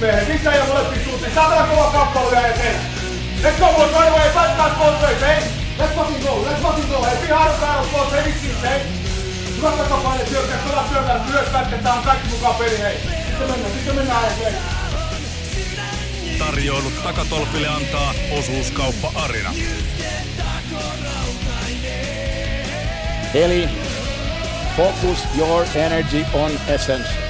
Miehet sisään ja molempiin suuntiin. Saatana kova kappale vielä eteen. Let's go boys, right away. Back back both ways, hey. Let's fucking go, let's fucking go. Hey, be hard battle boys, hey, vitsi, hey. Hyvät takapaine, syökkää, pelaa syökkää, myös pätketään, on kaikki mukaan peli, hei. Sitten mennään, sitten mennään eteen. Tarjoilut takatolpille antaa osuuskauppa Arina. Eli focus your energy on essence.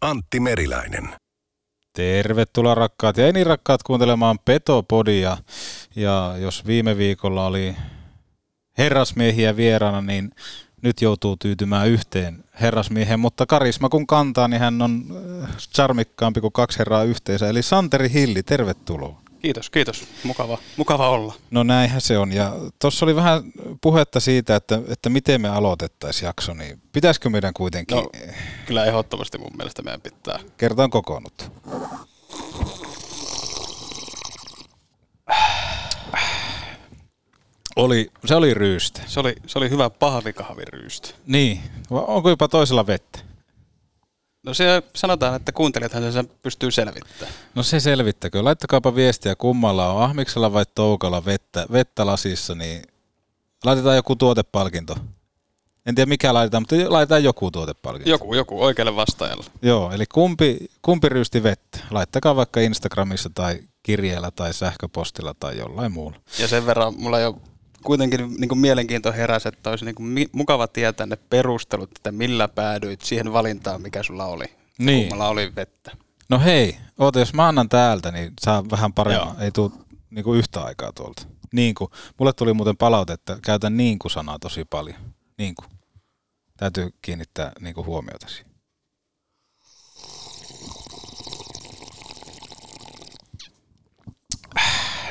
Antti Meriläinen. Tervetuloa rakkaat ja eni rakkaat kuuntelemaan Petopodia. Ja jos viime viikolla oli herrasmiehiä vieraana, niin nyt joutuu tyytymään yhteen herrasmiehen, mutta karisma kun kantaa, niin hän on äh, charmikkaampi kuin kaksi herraa yhteensä. Eli Santeri Hilli, tervetuloa. Kiitos, kiitos. Mukava, mukava olla. No näinhän se on. Ja tuossa oli vähän puhetta siitä, että, että miten me aloitettaisiin jakso, niin pitäisikö meidän kuitenkin No, kyllä ehdottomasti mun mielestä meidän pitää. kertaan kokoonnut? Oli, se oli ryystä. Se oli, se oli hyvä pahvikahviryystä. Niin, onko jopa toisella vettä? No se sanotaan, että kuuntelijathan sen pystyy selvittämään. No se selvittäkö. Laittakaapa viestiä, kummalla on ahmiksella vai toukalla vettä, vettä lasissa, niin laitetaan joku tuotepalkinto. En tiedä mikä laitetaan, mutta laitetaan joku tuotepalkinto. Joku, joku oikealle vastaajalle. Joo, eli kumpi, kumpi ryysti vettä? Laittakaa vaikka Instagramissa tai kirjeellä tai sähköpostilla tai jollain muulla. Ja sen verran mulla jo kuitenkin niin kuin mielenkiinto heräsi, että olisi niin kuin mukava tietää ne perustelut, että millä päädyit siihen valintaan, mikä sulla oli. Niin. Kummalla oli vettä. No hei, oota, jos mä annan täältä, niin saa vähän paremmin. Joo. Ei tule niinku yhtä aikaa tuolta. Niin kuin. Mulle tuli muuten palaute, että käytän niin kuin sanaa tosi paljon. Niin kuin. Täytyy kiinnittää niin kuin huomiota siihen.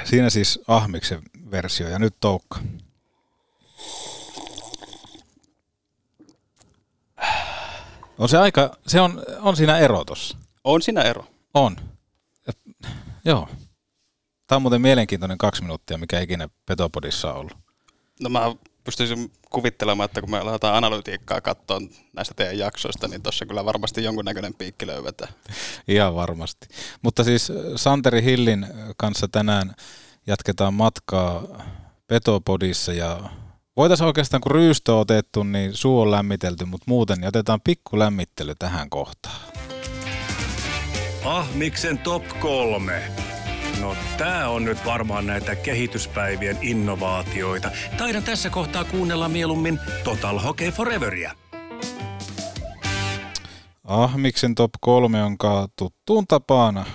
Siinä siis Ahmiksen versio ja nyt Toukka. On se aika, se on, on siinä ero tossa. On siinä ero. On. Et, joo. Tämä on muuten mielenkiintoinen kaksi minuuttia, mikä ikinä Petopodissa on ollut. No mä pystyisin kuvittelemaan, että kun me aletaan analytiikkaa katsoa näistä teidän jaksoista, niin tuossa kyllä varmasti jonkunnäköinen piikki löydetään. Ihan varmasti. Mutta siis Santeri Hillin kanssa tänään jatketaan matkaa Petopodissa ja voitaisiin oikeastaan kun ryystö on otettu, niin suu on lämmitelty, mutta muuten niin otetaan pikku lämmittely tähän kohtaan. Ahmiksen top kolme. No tää on nyt varmaan näitä kehityspäivien innovaatioita. Taidan tässä kohtaa kuunnella mieluummin Total Hockey Foreveria. Ahmiksen top 3, jonka tuttuun tapaan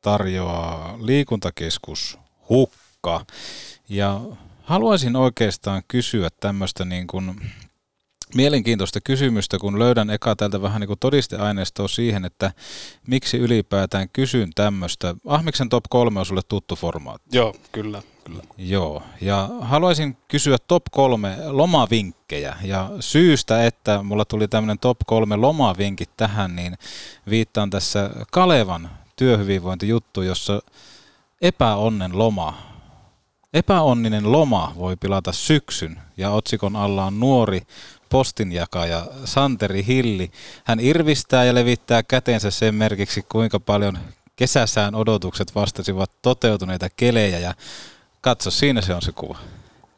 tarjoaa liikuntakeskus Hukka. Ja haluaisin oikeastaan kysyä tämmöistä niin kuin mielenkiintoista kysymystä, kun löydän eka täältä vähän niin kuin todisteaineistoa siihen, että miksi ylipäätään kysyn tämmöistä. Ahmiksen top 3 on sulle tuttu formaatti. Joo, kyllä, kyllä. Joo, ja haluaisin kysyä top kolme lomavinkkejä. Ja syystä, että mulla tuli tämmöinen top kolme lomavinkit tähän, niin viittaan tässä Kalevan työhyvinvointijuttu, jossa epäonnen loma, epäonninen loma voi pilata syksyn. Ja otsikon alla on nuori postinjakaja Santeri Hilli. Hän irvistää ja levittää käteensä sen merkiksi, kuinka paljon kesäsään odotukset vastasivat toteutuneita kelejä ja katso, siinä se on se kuva.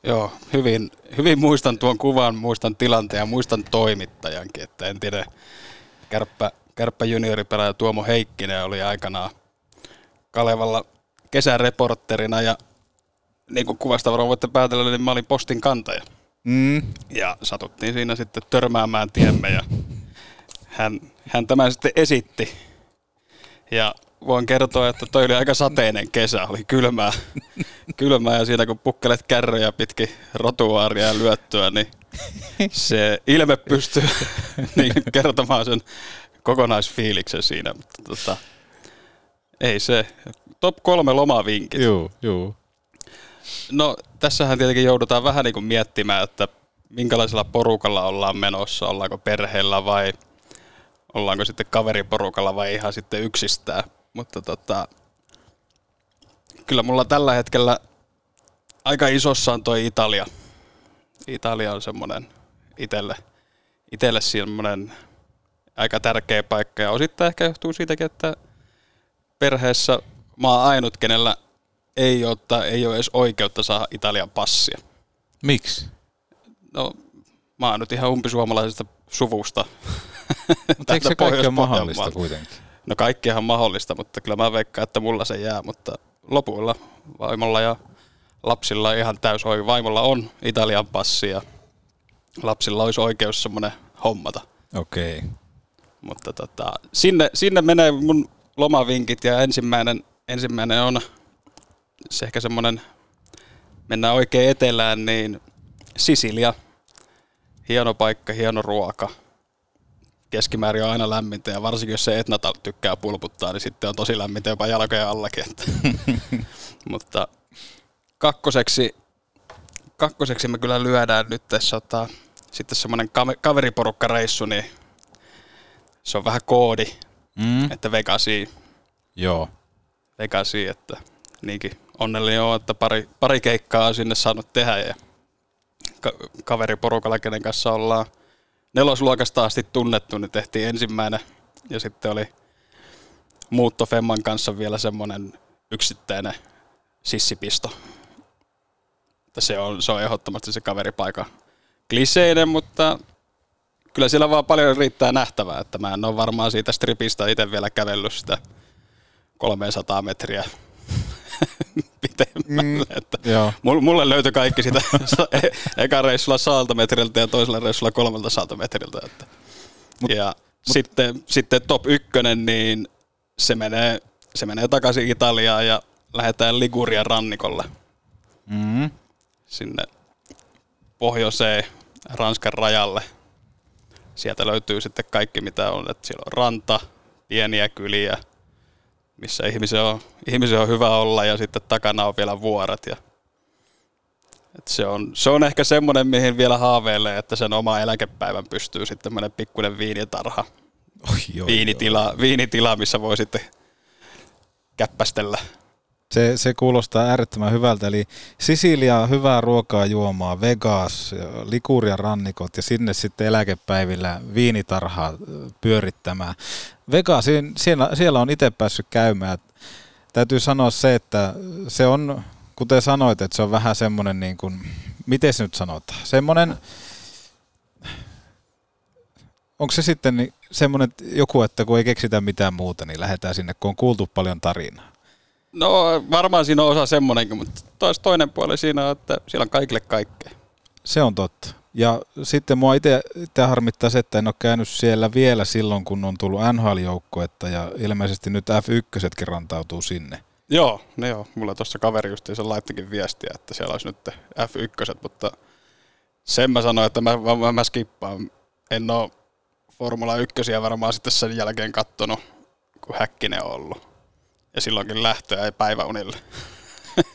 Joo, hyvin, hyvin muistan tuon kuvan, muistan tilanteen ja muistan toimittajankin, että en tiedä, kärppä, kärppä junioripelaaja Tuomo Heikkinen oli aikanaan Kalevalla kesäreportterina ja niin kuin kuvasta varmaan voitte päätellä, niin mä olin postin kantaja. Mm. Ja satuttiin siinä sitten törmäämään tiemme ja hän, hän tämän sitten esitti. Ja voin kertoa, että toi oli aika sateinen kesä, oli kylmää, kylmää ja siinä kun pukkelet kärryjä pitkin rotuaaria ja lyöttyä, niin se ilme pystyy niin kertomaan sen kokonaisfiiliksen siinä. Mutta tota, ei se. Top kolme lomavinkit. Juu, juu. No tässähän tietenkin joudutaan vähän niin kuin miettimään, että minkälaisella porukalla ollaan menossa, ollaanko perheellä vai ollaanko sitten kaveriporukalla vai ihan sitten yksistään. Mutta tota, kyllä mulla tällä hetkellä aika isossa on toi Italia. Italia on semmoinen itelle, itelle semmoinen aika tärkeä paikka ja osittain ehkä johtuu siitäkin, että perheessä mä oon ainut, kenellä ei ole, tai ei ole edes oikeutta saada Italian passia. Miksi? No, mä oon nyt ihan umpisuomalaisesta suvusta. Mutta eikö se kaikki ole mahdollista kuitenkin? No kaikkihan mahdollista, mutta kyllä mä veikkaan, että mulla se jää, mutta lopuilla vaimolla ja lapsilla ihan täys oikein. Vaimolla on Italian passi ja lapsilla olisi oikeus semmoinen hommata. Okei. Okay. Mutta tota, sinne, sinne menee mun lomavinkit ja ensimmäinen, ensimmäinen on se ehkä semmoinen, mennään oikein etelään, niin Sisilia. Hieno paikka, hieno ruoka. Keskimäärin on aina lämmintä ja varsinkin jos se Etnata tykkää pulputtaa, niin sitten on tosi lämmintä jopa jalkojen allakin. Mutta kakkoseksi, kakkoseksi me kyllä lyödään nyt tässä ottaa sitten semmoinen kaveriporukkareissu, niin se on vähän koodi, Mm. että Vegasi, Joo. Vegasi, että niinkin onnellinen on, että pari, pari keikkaa on sinne saanut tehdä ja ka- kaveriporukalla, kenen kanssa ollaan nelosluokasta asti tunnettu, niin tehtiin ensimmäinen ja sitten oli Muutto Femman kanssa vielä semmoinen yksittäinen sissipisto. Se on, se on ehdottomasti se kaveripaikka kliseinen, mutta kyllä siellä vaan paljon riittää nähtävää, että mä en ole varmaan siitä stripistä itse vielä kävellyt sitä 300 metriä pitemmälle. Mm, että joo. Mulle löytyi kaikki sitä e- eka reissulla saalta metriltä ja toisella reissulla kolmelta saalta metriltä. Että. Mut, ja mut, sitten, sitten top ykkönen, niin se menee, se menee takaisin Italiaan ja lähdetään Ligurian rannikolle. Mm. Sinne pohjoiseen Ranskan rajalle. Sieltä löytyy sitten kaikki mitä on, että siellä on ranta, pieniä kyliä, missä ihmisen on, ihmisen on hyvä olla ja sitten takana on vielä vuoret. Ja, et se, on, se on ehkä semmoinen, mihin vielä haaveilee, että sen oma eläkepäivän pystyy sitten tämmöinen pikkuinen viinitarha, Oi, joo, viinitila, joo. viinitila, missä voi sitten käppästellä. Se, se kuulostaa äärettömän hyvältä, eli Sisilia hyvää ruokaa juomaa, Vegas, Likurian rannikot ja sinne sitten eläkepäivillä viinitarhaa pyörittämään. Vegas, siellä, siellä on itse päässyt käymään. Täytyy sanoa se, että se on, kuten sanoit, että se on vähän semmoinen niin kuin, miten se nyt sanotaan, semmoinen, onko se sitten niin semmoinen joku, että kun ei keksitä mitään muuta, niin lähdetään sinne, kun on kuultu paljon tarinaa. No varmaan siinä on osa semmoinenkin, mutta tois toinen puoli siinä on, että siellä on kaikille kaikkea. Se on totta. Ja sitten mua itse harmittaa se, että en ole käynyt siellä vielä silloin, kun on tullut NHL-joukkoetta ja ilmeisesti nyt F1 rantautuu sinne. Joo, ne joo. Mulla tuossa kaveri just sen laittikin viestiä, että siellä olisi nyt F1, mutta sen mä sanoin, että mä, mä, mä skippaan. En ole Formula 1 varmaan sitten sen jälkeen kattonut, kun Häkkinen on ollut. Ja silloinkin lähtöä ei päiväunille.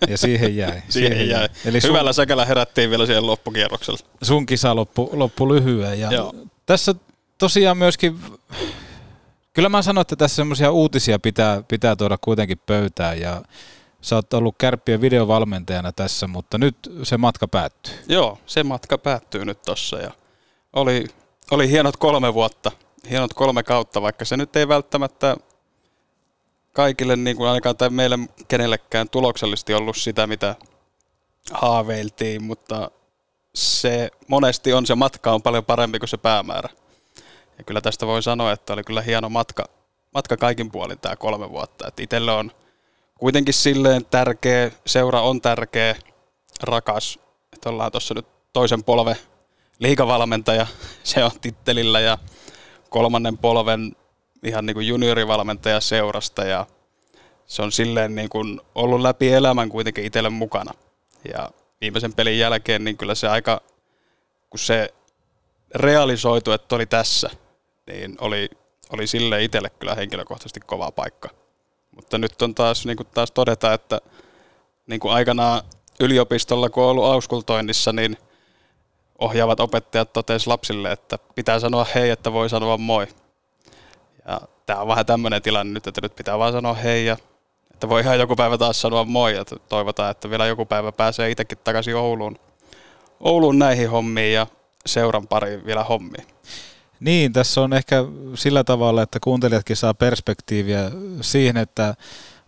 Ja siihen jäi. siihen, siihen jäi. Eli sun... Hyvällä säkällä herättiin vielä siihen loppukierroksella. Sun kisa loppu, loppu lyhyen. Ja Joo. tässä tosiaan myöskin, kyllä mä sanoin, että tässä semmoisia uutisia pitää, pitää tuoda kuitenkin pöytään. Ja sä oot ollut kärppien videovalmentajana tässä, mutta nyt se matka päättyy. Joo, se matka päättyy nyt tossa. Ja oli, oli hienot kolme vuotta, hienot kolme kautta, vaikka se nyt ei välttämättä kaikille, niin kuin ainakaan tai meille kenellekään tuloksellisesti ollut sitä, mitä haaveiltiin, mutta se monesti on se matka on paljon parempi kuin se päämäärä. Ja kyllä tästä voi sanoa, että oli kyllä hieno matka, matka kaikin puolin tämä kolme vuotta. Itselle on kuitenkin silleen tärkeä, seura on tärkeä, rakas, että ollaan tuossa nyt toisen polven liikavalmentaja, se on tittelillä ja kolmannen polven ihan niin kuin juniorivalmentaja seurasta ja se on silleen niin kuin ollut läpi elämän kuitenkin itselle mukana. Ja viimeisen pelin jälkeen niin kyllä se aika, kun se realisoitu, että oli tässä, niin oli, oli sille itselle kyllä henkilökohtaisesti kova paikka. Mutta nyt on taas, niin kuin taas todeta, että niin kuin aikanaan yliopistolla, kun on ollut auskultoinnissa, niin ohjaavat opettajat totesivat lapsille, että pitää sanoa hei, että voi sanoa moi. Ja tämä on vähän tämmöinen tilanne nyt, että nyt pitää vaan sanoa hei ja että voi ihan joku päivä taas sanoa moi ja toivotaan, että vielä joku päivä pääsee itsekin takaisin Ouluun, Ouluun näihin hommiin ja seuran pari vielä hommiin. Niin, tässä on ehkä sillä tavalla, että kuuntelijatkin saa perspektiiviä siihen, että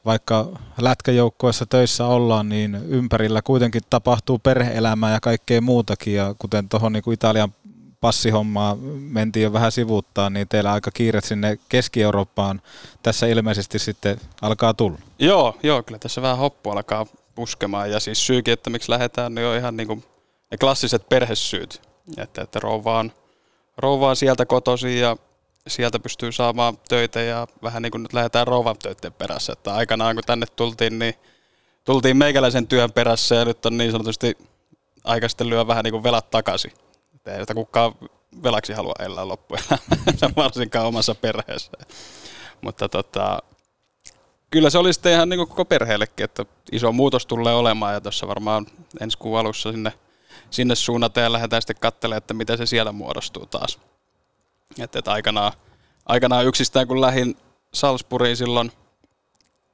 vaikka lätkäjoukkoissa töissä ollaan, niin ympärillä kuitenkin tapahtuu perheelämää ja kaikkea muutakin. Ja kuten tuohon niin Italian passihommaa mentiin jo vähän sivuuttaa, niin teillä aika kiire sinne Keski-Eurooppaan tässä ilmeisesti sitten alkaa tulla. Joo, joo, kyllä tässä vähän hoppu alkaa puskemaan. Ja siis syykin, että miksi lähdetään, niin on ihan niin kuin ne klassiset perhesyyt. Että, että rouva, on, rouva on sieltä kotosi ja sieltä pystyy saamaan töitä ja vähän niin kuin nyt lähdetään rouvan töiden perässä. Että aikanaan kun tänne tultiin, niin tultiin meikäläisen työn perässä ja nyt on niin sanotusti aika sitten lyö vähän niin kuin velat takaisin. Ei kukaan velaksi halua elää loppuelämänsä, varsinkaan omassa perheessä. Mutta tota, kyllä se oli sitten ihan niin kuin koko perheellekin, että iso muutos tulee olemaan ja tuossa varmaan ensi kuun alussa sinne, sinne suunnataan ja lähdetään sitten katselemaan, että miten se siellä muodostuu taas. Että, että aikanaan, aikanaan yksistään kun lähdin Salzburgiin silloin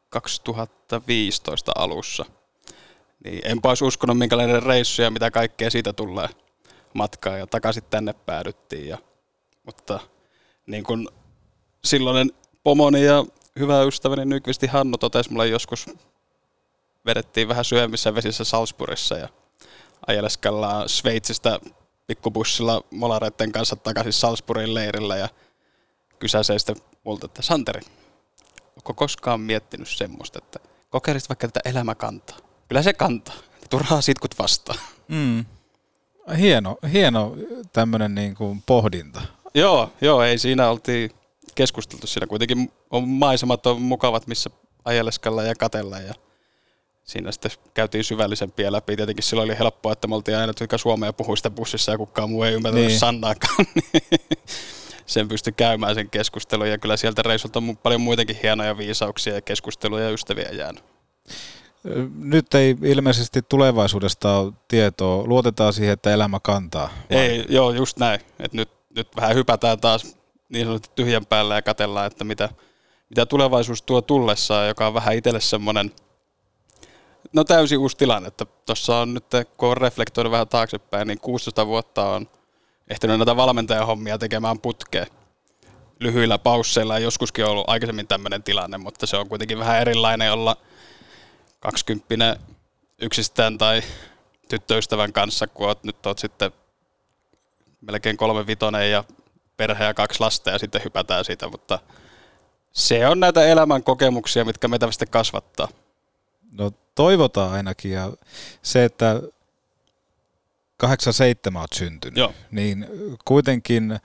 2015 alussa, niin enpä olisi uskonut minkälainen reissu ja mitä kaikkea siitä tulee matkaa ja takaisin tänne päädyttiin. Ja, mutta niin kuin silloinen pomoni ja hyvä ystäväni Nykvisti Hannu totesi mulle joskus, vedettiin vähän syömissä vesissä Salzburgissa ja ajeleskellaan Sveitsistä pikkubussilla molareiden kanssa takaisin Salzburgin leirillä ja kysäsee sitten multa, että Santeri, onko koskaan miettinyt semmoista, että kokeilisit vaikka tätä elämä kantaa? Kyllä se kantaa. Turhaa sitkut vastaan. Mm. Hieno, hieno tämmöinen niin kuin pohdinta. Joo, joo, ei siinä oltiin keskusteltu. Siinä kuitenkin on maisemat on mukavat, missä ajeleskella ja katella ja siinä sitten käytiin syvällisempiä läpi. Tietenkin silloin oli helppoa, että me oltiin aina, jotka suomea puhui sitä bussissa ja kukaan muu ei ymmärtänyt niin. sannaakaan. Niin sen pystyi käymään sen keskustelun ja kyllä sieltä reissulta on paljon muitakin hienoja viisauksia ja keskusteluja ja ystäviä jäänyt. Nyt ei ilmeisesti tulevaisuudesta ole tietoa. Luotetaan siihen, että elämä kantaa. Vai? Ei, joo, just näin. Et nyt, nyt vähän hypätään taas niin sanotusti tyhjän päällä ja katellaan, että mitä, mitä tulevaisuus tuo tullessaan, joka on vähän itselle semmoinen – No täysin uusi tilanne, tuossa on nyt, kun on reflektoinut vähän taaksepäin, niin 16 vuotta on ehtinyt näitä valmentajahommia tekemään putkeen lyhyillä pausseilla. Joskuskin on ollut aikaisemmin tämmöinen tilanne, mutta se on kuitenkin vähän erilainen olla 20 yksistään tai tyttöystävän kanssa, kun oot, nyt oot sitten melkein kolme vitonen ja perhe ja kaksi lasta ja sitten hypätään siitä, mutta se on näitä elämän kokemuksia, mitkä meitä sitten kasvattaa. No toivotaan ainakin. Ja se, että 87 olet syntynyt, Joo. niin kuitenkin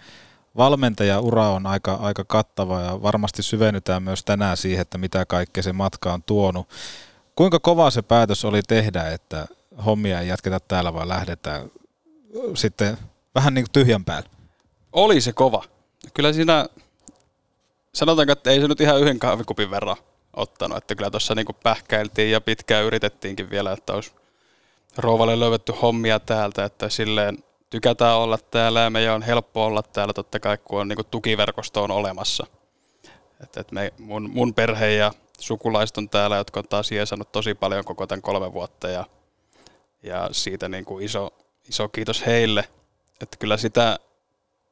valmentajaura on aika, aika kattava ja varmasti syvennytään myös tänään siihen, että mitä kaikkea se matka on tuonut. Kuinka kova se päätös oli tehdä, että hommia ei jatketa täällä, vaan lähdetään sitten vähän niin kuin tyhjän päälle? Oli se kova. Kyllä siinä, sanotaanko, että ei se nyt ihan yhden kahvikupin verran ottanut. Että kyllä tuossa niin pähkäiltiin ja pitkään yritettiinkin vielä, että olisi rouvalle löydetty hommia täältä, että silleen tykätään olla täällä ja meidän on helppo olla täällä totta kai, kun on niin tukiverkosto on olemassa. Että, että me, mun, mun perhe ja sukulaiset on täällä, jotka on taas jeesannut tosi paljon koko tämän kolme vuotta ja, ja siitä niin kuin iso, iso kiitos heille. Että kyllä sitä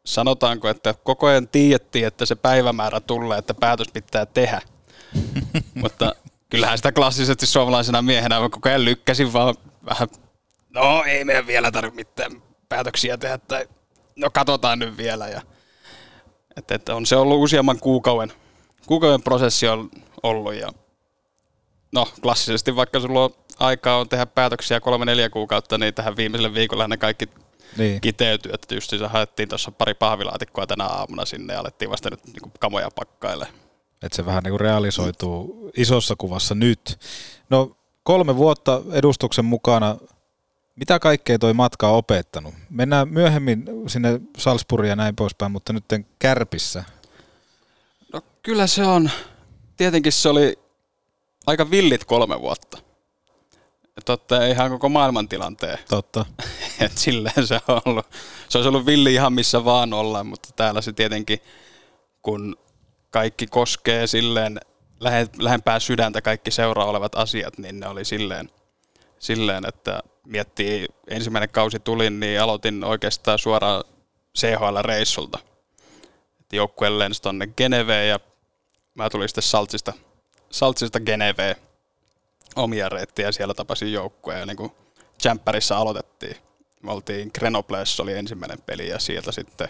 sanotaanko, että koko ajan tiedettiin, että se päivämäärä tulee, että päätös pitää tehdä – Mutta kyllähän sitä klassisesti suomalaisena miehenä mä koko ajan lykkäsin vaan vähän, no ei meidän vielä tarvitse mitään päätöksiä tehdä, tai no katsotaan nyt vielä. Ja, että, että on se ollut useamman kuukauden, kuukauden prosessi on ollut ja no klassisesti vaikka sulla on aikaa on tehdä päätöksiä kolme-neljä kuukautta, niin tähän viimeiselle viikolle ne kaikki niin. kiteytyy, että just se haettiin tuossa pari pahvilaatikkoa tänä aamuna sinne ja alettiin vasta nyt niin kamoja pakkaille. Että se vähän niin kuin realisoituu isossa kuvassa nyt. No kolme vuotta edustuksen mukana, mitä kaikkea toi matka on opettanut? Mennään myöhemmin sinne Salzburgiin ja näin poispäin, mutta nyt kärpissä. No kyllä se on. Tietenkin se oli aika villit kolme vuotta. Totta, ihan koko maailmantilanteen. Totta. Et silleen se on ollut. Se olisi ollut villi ihan missä vaan olla, mutta täällä se tietenkin, kun kaikki koskee silleen lähempää sydäntä kaikki seuraa olevat asiat, niin ne oli silleen, silleen että miettii, ensimmäinen kausi tulin, niin aloitin oikeastaan suoraan CHL-reissulta. Joukkue lensi tonne Geneveen ja mä tulin sitten Saltsista, Saltsista Geneveen omia reittiä ja siellä tapasin joukkueen ja niin kuin Jämppärissä aloitettiin. Me oltiin Grenobles oli ensimmäinen peli ja sieltä sitten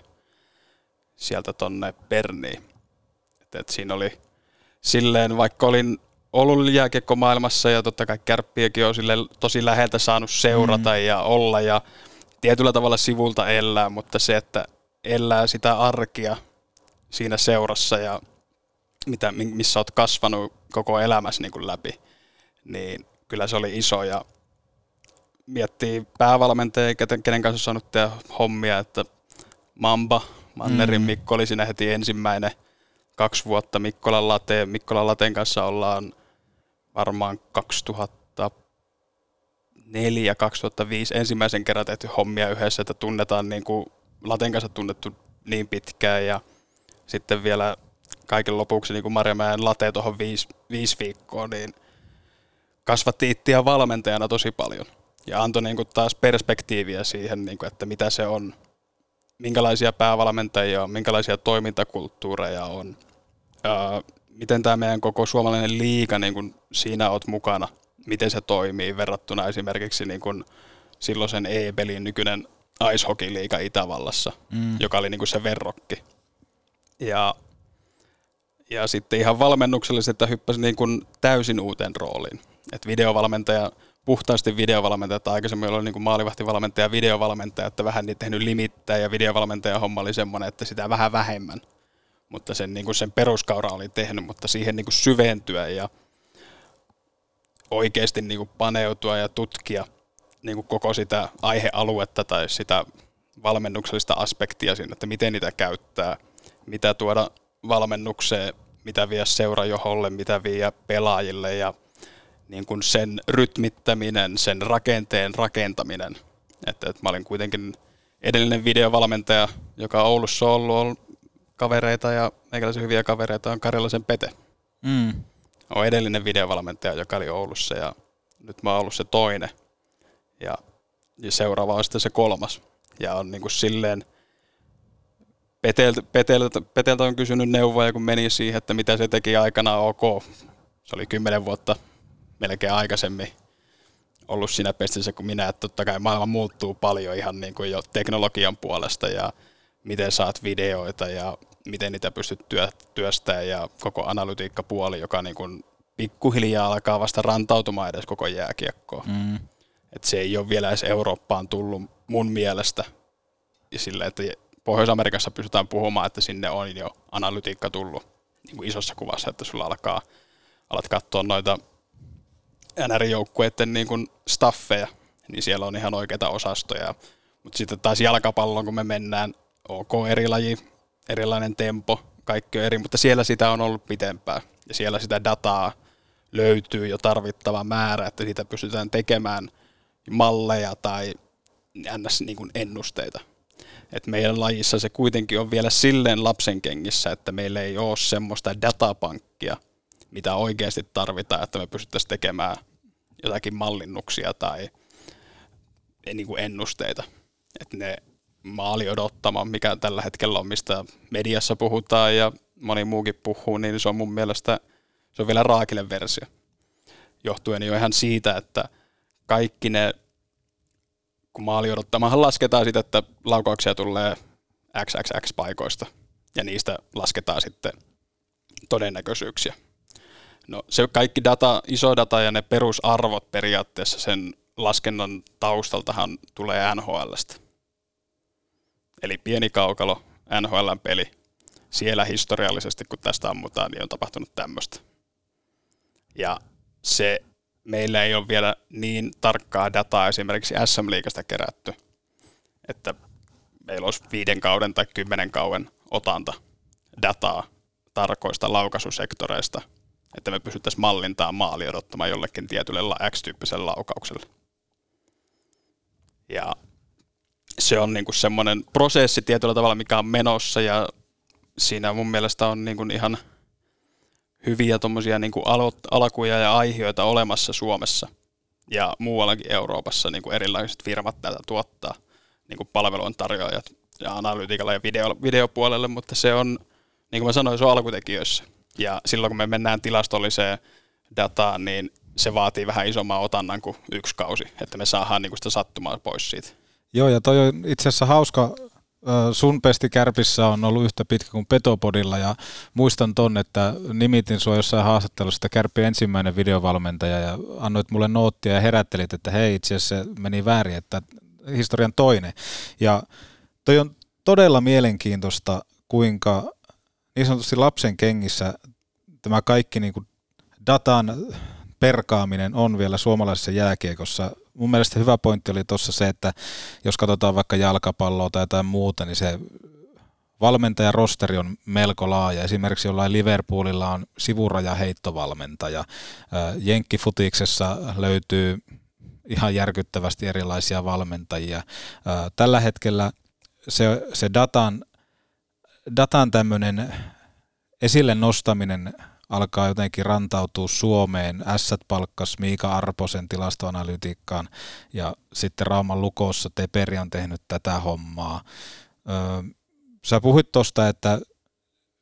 sieltä tonne Berniin. Et, et siinä oli silleen, vaikka olin ollut jääkiekkomaailmassa ja totta kai kärppiäkin on sille tosi läheltä saanut seurata mm. ja olla ja tietyllä tavalla sivulta elää, mutta se, että elää sitä arkia siinä seurassa ja mitä, missä olet kasvanut koko elämässä niin kuin läpi, niin kyllä se oli iso ja miettii päävalmentajia, kenen kanssa on saanut tehdä hommia, että Mamba, Mannerin mm. Mikko oli siinä heti ensimmäinen kaksi vuotta Mikkolan Late. Mikkolan Laten kanssa ollaan varmaan 2004 2005 ensimmäisen kerran tehty hommia yhdessä, että tunnetaan niin kuin Laten kanssa tunnettu niin pitkään ja sitten vielä kaiken lopuksi niin kuin Marjamäen Late tuohon viisi, viisi viikkoa, niin kasvatti ittiä valmentajana tosi paljon ja antoi niin kuin taas perspektiiviä siihen, niin kuin, että mitä se on, minkälaisia päävalmentajia on, minkälaisia toimintakulttuureja on, ää, miten tämä meidän koko suomalainen liiga, niin kuin siinä olet mukana, miten se toimii verrattuna esimerkiksi niin kuin silloisen E-pelin nykyinen Ice Hockey liiga Itävallassa, mm. joka oli niin kuin se verrokki. Ja, ja sitten ihan valmennuksellisesti, että hyppäsin niin kuin täysin uuteen rooliin. Et videovalmentaja, puhtaasti videovalmentaja, että aikaisemmin oli niin kuin maalivahtivalmentaja ja videovalmentaja, että vähän niin tehnyt limittäjä ja videovalmentaja homma oli semmoinen, että sitä vähän vähemmän – mutta sen, niin kuin sen peruskaura oli tehnyt, mutta siihen niin kuin syventyä ja oikeasti niin kuin paneutua ja tutkia niin kuin koko sitä aihealuetta tai sitä valmennuksellista aspektia siinä, että miten niitä käyttää, mitä tuoda valmennukseen, mitä vie seurajoholle, mitä vie pelaajille ja niin kuin sen rytmittäminen, sen rakenteen rakentaminen. Että, että mä olin kuitenkin edellinen videovalmentaja, joka Oulussa on ollut, kavereita ja meikäläisen hyviä kavereita on Karjalaisen Pete. Mm. On edellinen videovalmentaja, joka oli Oulussa ja nyt mä oon ollut se toinen. Ja, ja seuraava on sitten se kolmas. Ja on niin kuin silleen, Peteltä, Peteltä, Peteltä on kysynyt neuvoja, kun meni siihen, että mitä se teki aikana OK. Se oli kymmenen vuotta melkein aikaisemmin ollut siinä pestissä kuin minä, että totta kai maailma muuttuu paljon ihan niin kuin jo teknologian puolesta ja miten saat videoita ja miten niitä pystyt työ, työstämään ja koko analytiikkapuoli, joka niin kuin pikkuhiljaa alkaa vasta rantautumaan edes koko jääkiekkoon. Mm. Et se ei ole vielä edes Eurooppaan tullut mun mielestä sille, että Pohjois-Amerikassa pystytään puhumaan, että sinne on jo analytiikka tullut niin kuin isossa kuvassa, että sulla alkaa, alat katsoa noita NR-joukkueiden niin kuin staffeja, niin siellä on ihan oikeita osastoja. Mutta sitten taas jalkapallon, kun me mennään, ok eri laji, erilainen tempo, kaikki on eri, mutta siellä sitä on ollut pitempään. Ja siellä sitä dataa löytyy jo tarvittava määrä, että siitä pystytään tekemään malleja tai ns. Niin kuin ennusteita. Et meidän lajissa se kuitenkin on vielä silleen lapsenkengissä, että meillä ei ole semmoista datapankkia, mitä oikeasti tarvitaan, että me pystyttäisiin tekemään jotakin mallinnuksia tai niin kuin ennusteita. Että ne maali odottama, mikä tällä hetkellä on, mistä mediassa puhutaan ja moni muukin puhuu, niin se on mun mielestä se on vielä raakille versio. Johtuen jo ihan siitä, että kaikki ne, kun maali odottamahan lasketaan sitä, että laukauksia tulee XXX paikoista ja niistä lasketaan sitten todennäköisyyksiä. No se kaikki data, iso data ja ne perusarvot periaatteessa sen laskennan taustaltahan tulee NHLstä. Eli pieni kaukalo, NHLn peli. Siellä historiallisesti, kun tästä ammutaan, niin on tapahtunut tämmöistä. Ja se meillä ei ole vielä niin tarkkaa dataa esimerkiksi SM-liigasta kerätty, että meillä olisi viiden kauden tai kymmenen kauden otanta dataa tarkoista laukaisusektoreista, että me pystyttäisiin mallintaa maali odottamaan jollekin tietylle X-tyyppiselle laukaukselle. Ja se on niinku semmoinen prosessi tietyllä tavalla, mikä on menossa ja siinä mun mielestä on niinku ihan hyviä tuommoisia niinku alkuja ja aiheita olemassa Suomessa ja muuallakin Euroopassa niinku erilaiset firmat tätä tuottaa, niinku palveluntarjoajat ja analytiikalla ja video, videopuolelle, mutta se on, niin kuin mä sanoin, se on alkutekijöissä. Ja silloin kun me mennään tilastolliseen dataan, niin se vaatii vähän isomman otannan kuin yksi kausi, että me saadaan niinku sitä sattumaa pois siitä. Joo, ja toi on itse asiassa hauska, sun pesti kärpissä on ollut yhtä pitkä kuin Petopodilla ja muistan ton, että nimitin sua jossain haastattelussa, että Kärppi ensimmäinen videovalmentaja ja annoit mulle noottia ja herättelit, että hei itse asiassa se meni väärin, että historian toinen. Ja toi on todella mielenkiintoista, kuinka niin sanotusti lapsen kengissä tämä kaikki niin kuin datan perkaaminen on vielä suomalaisessa jääkiekossa. Mun mielestä hyvä pointti oli tuossa se, että jos katsotaan vaikka jalkapalloa tai jotain muuta, niin se valmentajan rosteri on melko laaja. Esimerkiksi jollain Liverpoolilla on sivuraja heittovalmentaja. Jenkkifutiksessa löytyy ihan järkyttävästi erilaisia valmentajia. Tällä hetkellä se, se datan, datan tämmöinen esille nostaminen alkaa jotenkin rantautua Suomeen. Ässät palkkas Miika Arposen tilastoanalytiikkaan ja sitten Rauman lukossa Teperi on tehnyt tätä hommaa. Öö, sä puhuit tuosta, että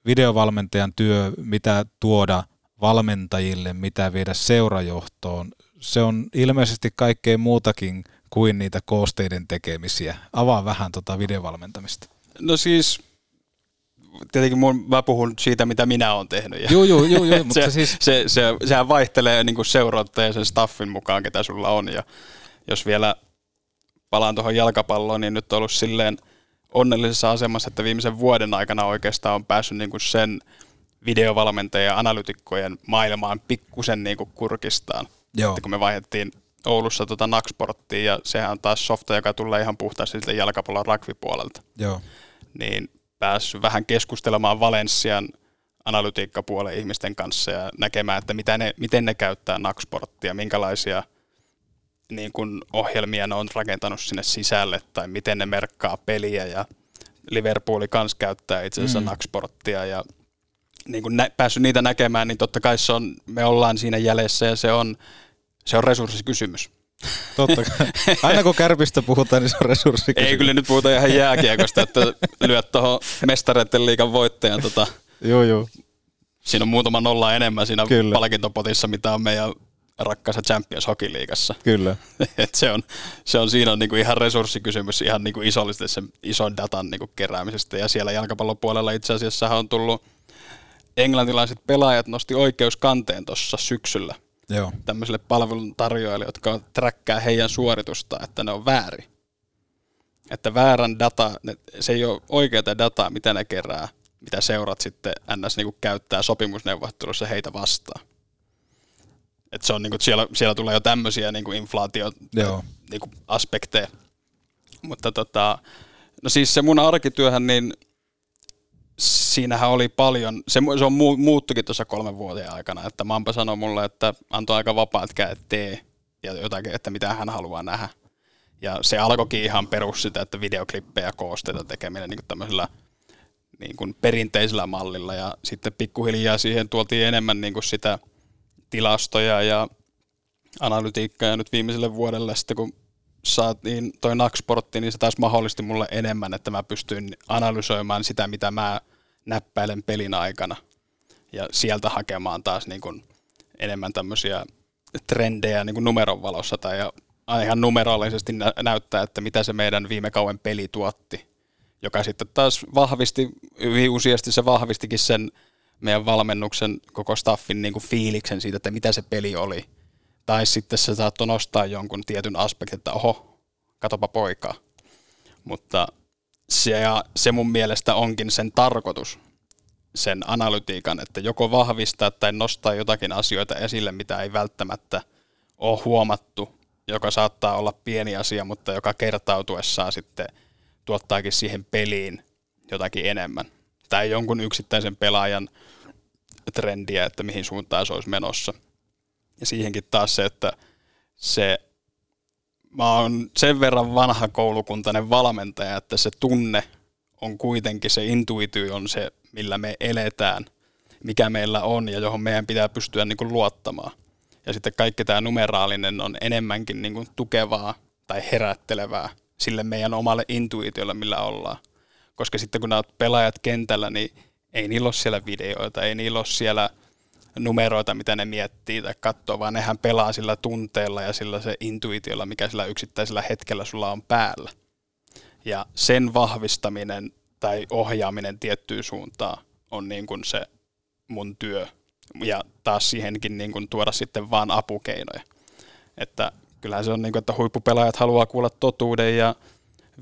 videovalmentajan työ, mitä tuoda valmentajille, mitä viedä seurajohtoon, se on ilmeisesti kaikkea muutakin kuin niitä koosteiden tekemisiä. Avaa vähän tuota videovalmentamista. No siis tietenkin mun, mä puhun siitä, mitä minä olen tehnyt. Joo, joo, joo, joo mutta se, siis... se, se, sehän vaihtelee niin kuin ja sen staffin mukaan, ketä sulla on. Ja jos vielä palaan tuohon jalkapalloon, niin nyt on ollut silleen onnellisessa asemassa, että viimeisen vuoden aikana oikeastaan on päässyt niin kuin sen videovalmentajien ja analytikkojen maailmaan pikkusen niin kuin kurkistaan. Joo. Että kun me vaihdettiin Oulussa tota Naxporttiin ja sehän on taas softa, joka tulee ihan puhtaasti jalkapallon rakvipuolelta. Joo. Niin päässyt vähän keskustelemaan Valenssian analytiikkapuolen ihmisten kanssa ja näkemään, että mitä ne, miten ne käyttää Naxporttia, minkälaisia niin kun ohjelmia ne on rakentanut sinne sisälle tai miten ne merkkaa peliä ja Liverpooli kans käyttää itse asiassa mm. Naxporttia ja niin kun nä- päässyt niitä näkemään, niin totta kai se on, me ollaan siinä jäljessä ja se on, se on resurssikysymys. Totta kai. Aina kun kärpistä puhutaan, niin se on resurssi. Ei kyllä nyt puhuta ihan jääkiekosta, että lyöt tuohon mestareiden liigan voittajan. Tota, joo, joo. Siinä on muutama nolla enemmän siinä kyllä. palkintopotissa, mitä on meidän rakkaassa Champions Hockey Liigassa. Kyllä. Et se, on, se on siinä on niinku ihan resurssikysymys ihan niinku isollisesti sen ison datan niinku keräämisestä. Ja siellä jalkapallopuolella itse asiassa on tullut englantilaiset pelaajat nosti oikeuskanteen tuossa syksyllä – Joo. tämmöisille palveluntarjoajille, jotka träkkää heidän suoritusta, että ne on väärin. Että väärän data, se ei ole oikeaa dataa, mitä ne kerää, mitä seurat sitten NS niin käyttää sopimusneuvottelussa heitä vastaan. Et se on, niin kuin, siellä, siellä tulee jo tämmöisiä niin inflaatio niin aspekteja. Mutta tota, no siis se mun arkityöhän, niin siinähän oli paljon, se, se on muuttukin tuossa kolmen vuoden aikana, että Mampa sanoi mulle, että antoi aika vapaat kädet tee ja jotakin, että mitä hän haluaa nähdä. Ja se alkoikin ihan perus sitä, että videoklippejä koosteita tekeminen niin tämmöisellä niin kuin perinteisellä mallilla ja sitten pikkuhiljaa siihen tuotiin enemmän niin kuin sitä tilastoja ja analytiikkaa ja nyt viimeiselle vuodelle sitten kun saatiin toi Naxportti, niin se taas mahdollisti mulle enemmän, että mä pystyin analysoimaan sitä, mitä mä näppäilen pelin aikana. Ja sieltä hakemaan taas niin kuin enemmän tämmöisiä trendejä niin kuin numeron valossa tai ihan numeraalisesti nä- näyttää, että mitä se meidän viime kauan peli tuotti. Joka sitten taas vahvisti, hyvin useasti se vahvistikin sen meidän valmennuksen koko staffin niin kuin fiiliksen siitä, että mitä se peli oli. Tai sitten se saattoi nostaa jonkun tietyn aspektin, että oho, katopa poikaa. Mutta se, ja se mun mielestä onkin sen tarkoitus, sen analytiikan, että joko vahvistaa tai nostaa jotakin asioita esille, mitä ei välttämättä ole huomattu, joka saattaa olla pieni asia, mutta joka kertautuessaan sitten tuottaakin siihen peliin jotakin enemmän. Tai jonkun yksittäisen pelaajan trendiä, että mihin suuntaan se olisi menossa. Ja siihenkin taas se, että se, mä oon sen verran vanha koulukuntainen valmentaja, että se tunne on kuitenkin, se intuitio on se, millä me eletään, mikä meillä on ja johon meidän pitää pystyä niin kuin luottamaan. Ja sitten kaikki tämä numeraalinen on enemmänkin niin kuin tukevaa tai herättelevää sille meidän omalle intuitiolle, millä ollaan. Koska sitten kun nämä pelaajat kentällä, niin ei niillä ole siellä videoita, ei niillä ole siellä numeroita, mitä ne miettii tai katsoo, vaan nehän pelaa sillä tunteella ja sillä se intuitiolla, mikä sillä yksittäisellä hetkellä sulla on päällä. Ja sen vahvistaminen tai ohjaaminen tiettyyn suuntaan on niin kuin se mun työ. Ja taas siihenkin niin kuin tuoda sitten vaan apukeinoja. Että kyllähän se on niin kuin, että huippupelaajat haluaa kuulla totuuden ja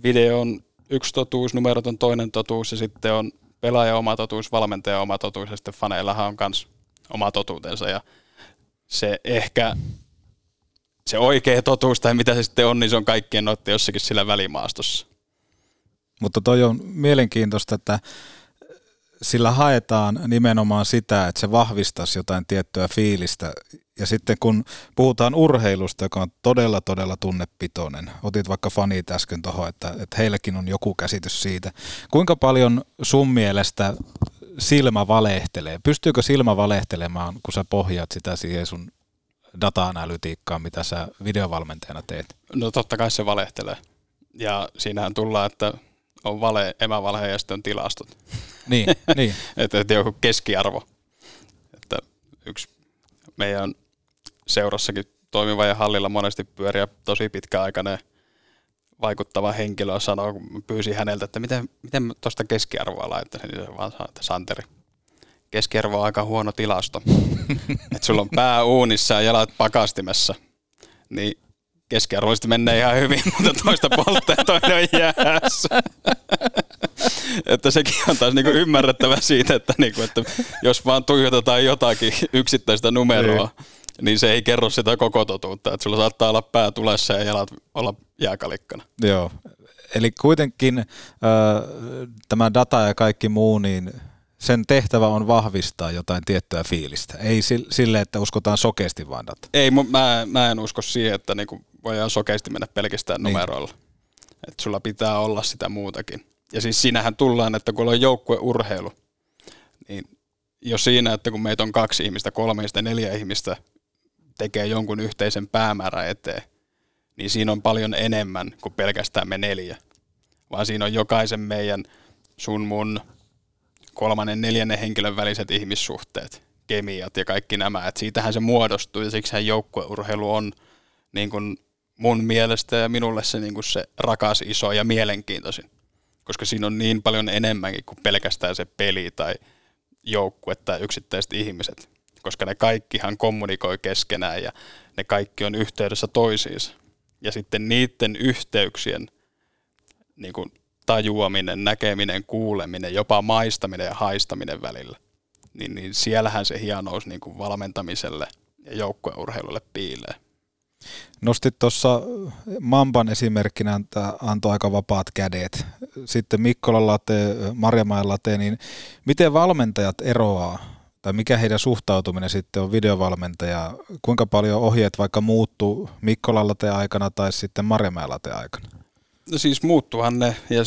video on yksi totuus, numerot on toinen totuus ja sitten on pelaaja oma totuus, valmentaja oma totuus ja sitten faneillahan on myös oma totuutensa ja se ehkä se oikea totuus tai mitä se sitten on, niin se on kaikkien noitten jossakin sillä välimaastossa. Mutta toi on mielenkiintoista, että sillä haetaan nimenomaan sitä, että se vahvistaisi jotain tiettyä fiilistä. Ja sitten kun puhutaan urheilusta, joka on todella, todella tunnepitoinen, otit vaikka fanit äsken tuohon, että, että heilläkin on joku käsitys siitä. Kuinka paljon sun mielestä silmä valehtelee? Pystyykö silmä valehtelemaan, kun sä pohjaat sitä siihen sun data-analytiikkaan, mitä sä videovalmentajana teet? No totta kai se valehtelee. Ja siinähän tullaan, että on vale, emävalhe ja sitten on tilastot. Niin, niin. että, että joku keskiarvo. Että yksi meidän seurassakin toimiva ja hallilla monesti pyöriä tosi pitkäaikainen vaikuttava henkilö sanoo, kun pyysin häneltä, että miten, miten tuosta keskiarvoa laittaisin, niin se vaan sanoi, että Santeri, keskiarvo on aika huono tilasto. että sulla on pää uunissa ja jalat pakastimessa, niin keskiarvoisesti menee ihan hyvin, mutta toista polttaa ja toinen on jäässä. että sekin on taas niinku ymmärrettävä siitä, että, niinku, että jos vaan tuijotetaan jotakin yksittäistä numeroa, niin. Niin se ei kerro sitä koko totuutta. Että sulla saattaa olla pää tulessa ja jalat olla jääkalikkana. Joo, eli kuitenkin äh, tämä data ja kaikki muu, niin sen tehtävä on vahvistaa jotain tiettyä fiilistä. Ei sille, että uskotaan sokeasti vaan data. Ei, mä, mä en usko siihen, että niinku voidaan sokeasti mennä pelkästään niin. numeroilla. Että sulla pitää olla sitä muutakin. Ja siis siinähän tullaan, että kun on joukkueurheilu, niin jo siinä, että kun meitä on kaksi ihmistä, kolme tai neljä ihmistä tekee jonkun yhteisen päämäärän eteen, niin siinä on paljon enemmän kuin pelkästään me neljä. Vaan siinä on jokaisen meidän, sun mun, kolmannen, neljännen henkilön väliset ihmissuhteet, kemiat ja kaikki nämä. Et siitähän se muodostuu ja siksi joukkueurheilu on niin kuin mun mielestä ja minulle se, niin kuin se rakas, iso ja mielenkiintoisin. Koska siinä on niin paljon enemmänkin kuin pelkästään se peli tai joukkue tai yksittäiset ihmiset. Koska ne kaikkihan kommunikoi keskenään ja ne kaikki on yhteydessä toisiinsa. Ja sitten niiden yhteyksien niin kuin tajuaminen, näkeminen, kuuleminen, jopa maistaminen ja haistaminen välillä. Niin, niin siellähän se hienous niin kuin valmentamiselle ja joukkueurheilulle piilee. Nostit tuossa Mamban esimerkkinä, että antoi aika vapaat kädet. Sitten Mikkolan late, Marjamäen late, niin miten valmentajat eroaa tai mikä heidän suhtautuminen sitten on videovalmentaja, kuinka paljon ohjeet vaikka muuttuu Mikkolan late aikana tai sitten Marjamäen late aikana? No siis muuttuhan ne ja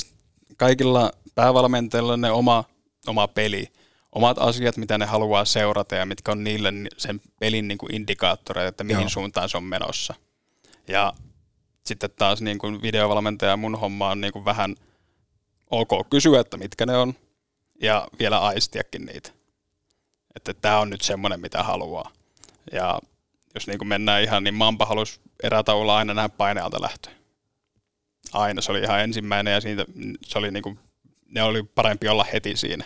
kaikilla päävalmentajilla ne oma, oma peli, omat asiat, mitä ne haluaa seurata ja mitkä on niille sen pelin niin kuin indikaattoreita, että mihin Joo. suuntaan se on menossa. Ja sitten taas niin kuin videovalmentaja mun homma on niin kuin vähän ok kysyä, että mitkä ne on, ja vielä aistiakin niitä. Että tämä on nyt semmoinen, mitä haluaa. Ja jos niin kuin mennään ihan, niin Mampa halusi erätaululla aina nähdä painealta lähtöä. Aina, se oli ihan ensimmäinen ja siitä se oli niin kuin, ne oli parempi olla heti siinä.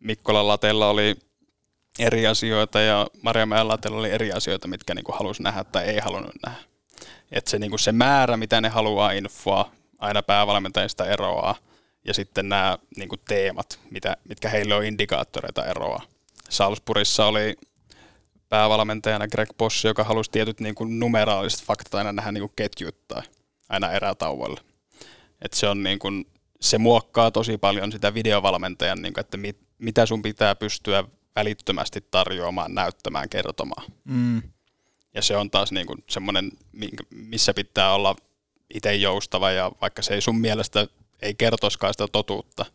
Mikkola Latella oli eri asioita ja Maria Latella oli eri asioita, mitkä niin halusi nähdä tai ei halunnut nähdä. Et se, niin se määrä, mitä ne haluaa infoa, aina päävalmentajista eroaa, ja sitten nämä niin teemat, mitä, mitkä heille on indikaattoreita eroa. Salzburgissa oli päävalmentajana Greg Boss, joka halusi tietyt niin kuin numeraaliset faktat aina nähdä niin kuin ketjuttaa aina erätauolle. Et se, on niin kuin, se muokkaa tosi paljon sitä videovalmentajan, niin kuin, että mit, mitä sun pitää pystyä välittömästi tarjoamaan, näyttämään, kertomaan. Mm. Ja se on taas niin kuin semmoinen, missä pitää olla itse joustava ja vaikka se ei sun mielestä ei kertoiskaan sitä totuutta.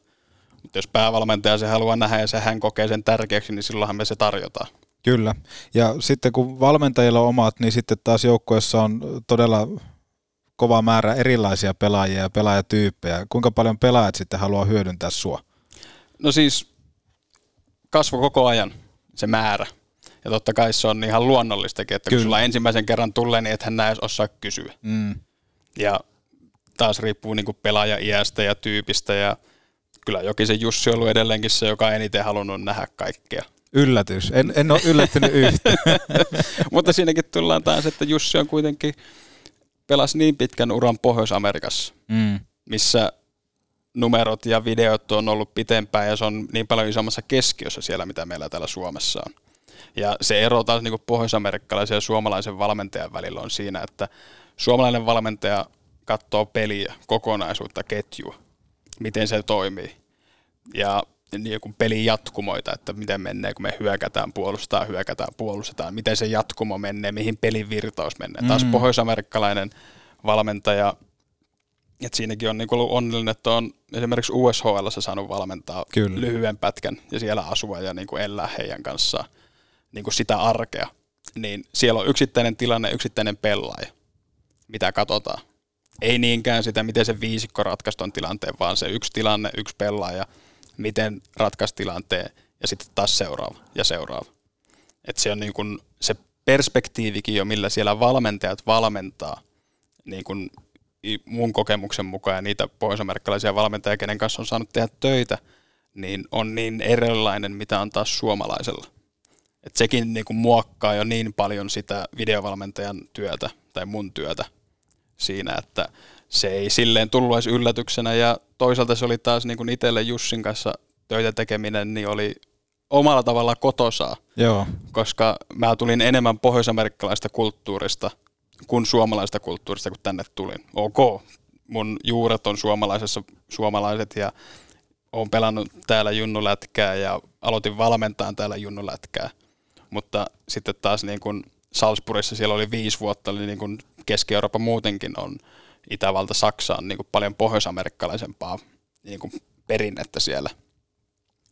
Mutta jos päävalmentaja se haluaa nähdä ja se hän kokee sen tärkeäksi, niin silloinhan me se tarjotaan. Kyllä. Ja sitten kun valmentajilla on omat, niin sitten taas joukkueessa on todella kova määrä erilaisia pelaajia ja pelaajatyyppejä. Kuinka paljon pelaajat sitten haluaa hyödyntää sua? No siis kasvo koko ajan se määrä. Ja totta kai se on ihan luonnollistakin, että Kyllä. kun sulla ensimmäisen kerran tulee, niin ethän näe osaa kysyä. Mm. Ja taas riippuu niin pelaaja iästä ja tyypistä ja kyllä Jokisen Jussi on ollut edelleenkin se, joka eniten halunnut nähdä kaikkea. Yllätys. En, en ole yllättynyt yhtä. Mutta siinäkin tullaan taas, että Jussi on kuitenkin pelasi niin pitkän uran Pohjois-Amerikassa, mm. missä numerot ja videot on ollut pitempään ja se on niin paljon isommassa keskiössä siellä, mitä meillä täällä Suomessa on. Ja se ero taas niin pohjois-amerikkalaisen ja suomalaisen valmentajan välillä on siinä, että suomalainen valmentaja katsoo peliä, kokonaisuutta, ketjua, miten se toimii. Ja niin kuin pelin jatkumoita, että miten menee, kun me hyökätään, puolustaa, hyökätään, puolustetaan, miten se jatkumo menee, mihin pelin virtaus menee. Mm. Taas pohjoisamerikkalainen valmentaja, että siinäkin on niin ollut onnellinen, että on esimerkiksi USHL saanut valmentaa Kyllä. lyhyen pätkän ja siellä asua ja niin kuin elää heidän kanssaan niin kuin sitä arkea. Niin siellä on yksittäinen tilanne, yksittäinen pelaaja, mitä katsotaan. Ei niinkään sitä, miten se viisikko ratkaisi tuon tilanteen, vaan se yksi tilanne, yksi pelaaja, miten ratkaisi tilanteen ja sitten taas seuraava ja seuraava. Et se on niin kuin se perspektiivikin jo, millä siellä valmentajat valmentaa niin kuin mun kokemuksen mukaan ja niitä pohjoisamerikkalaisia valmentajia, kenen kanssa on saanut tehdä töitä, niin on niin erilainen, mitä on taas suomalaisella. Et sekin niin kuin muokkaa jo niin paljon sitä videovalmentajan työtä tai mun työtä siinä, että se ei silleen tullut edes yllätyksenä ja toisaalta se oli taas niin kuin itselle Jussin kanssa töitä tekeminen, niin oli omalla tavalla kotosaa, Joo. koska mä tulin enemmän pohjoisamerikkalaista kulttuurista kuin suomalaista kulttuurista, kun tänne tulin. Ok, mun juuret on suomalaisessa, suomalaiset ja olen pelannut täällä junnulätkää ja aloitin valmentaa täällä junnulätkää, mutta sitten taas niin kuin Salzburgissa siellä oli viisi vuotta, eli niin kuin Keski-Eurooppa muutenkin on Itävalta, Saksa on niin kuin paljon pohjoisamerikkalaisempaa niin kuin perinnettä siellä.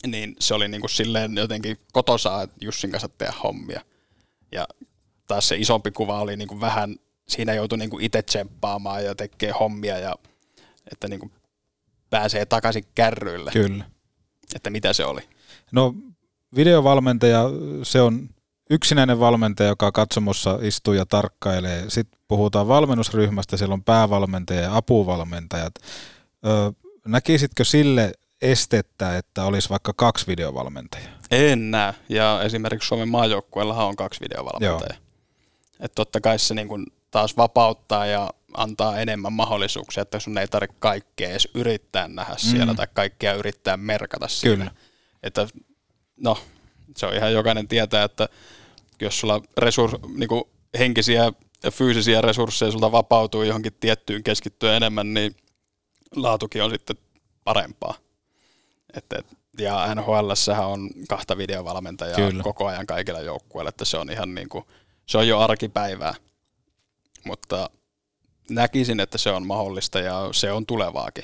Niin se oli niin kuin silleen jotenkin kotosaa Jussin kanssa tehdä hommia. Ja taas se isompi kuva oli niin kuin vähän, siinä joutui niin kuin itse tsemppaamaan ja tekee hommia ja että niin kuin pääsee takaisin kärryille. Kyllä. Että mitä se oli? No videovalmentaja, se on yksinäinen valmentaja, joka katsomossa istuu ja tarkkailee. Sitten puhutaan valmennusryhmästä, siellä on päävalmentaja ja apuvalmentajat. Ö, näkisitkö sille estettä, että olisi vaikka kaksi videovalmentajaa? En näe, ja esimerkiksi Suomen maajoukkueellahan on kaksi videovalmentajaa. Että totta kai se niin kun taas vapauttaa ja antaa enemmän mahdollisuuksia, että sun ei tarvitse kaikkea edes yrittää nähdä mm. siellä tai kaikkea yrittää merkata siellä. Kyllä. Että no, se on ihan jokainen tietää, että jos sulla resurs, niin henkisiä ja fyysisiä resursseja sulta vapautuu johonkin tiettyyn keskittyä enemmän, niin laatukin on sitten parempaa. Et, et, ja nhl on kahta videovalmentajaa Kyllä. koko ajan kaikilla joukkueilla, että se on ihan niin kuin, se on jo arkipäivää. Mutta näkisin, että se on mahdollista ja se on tulevaakin.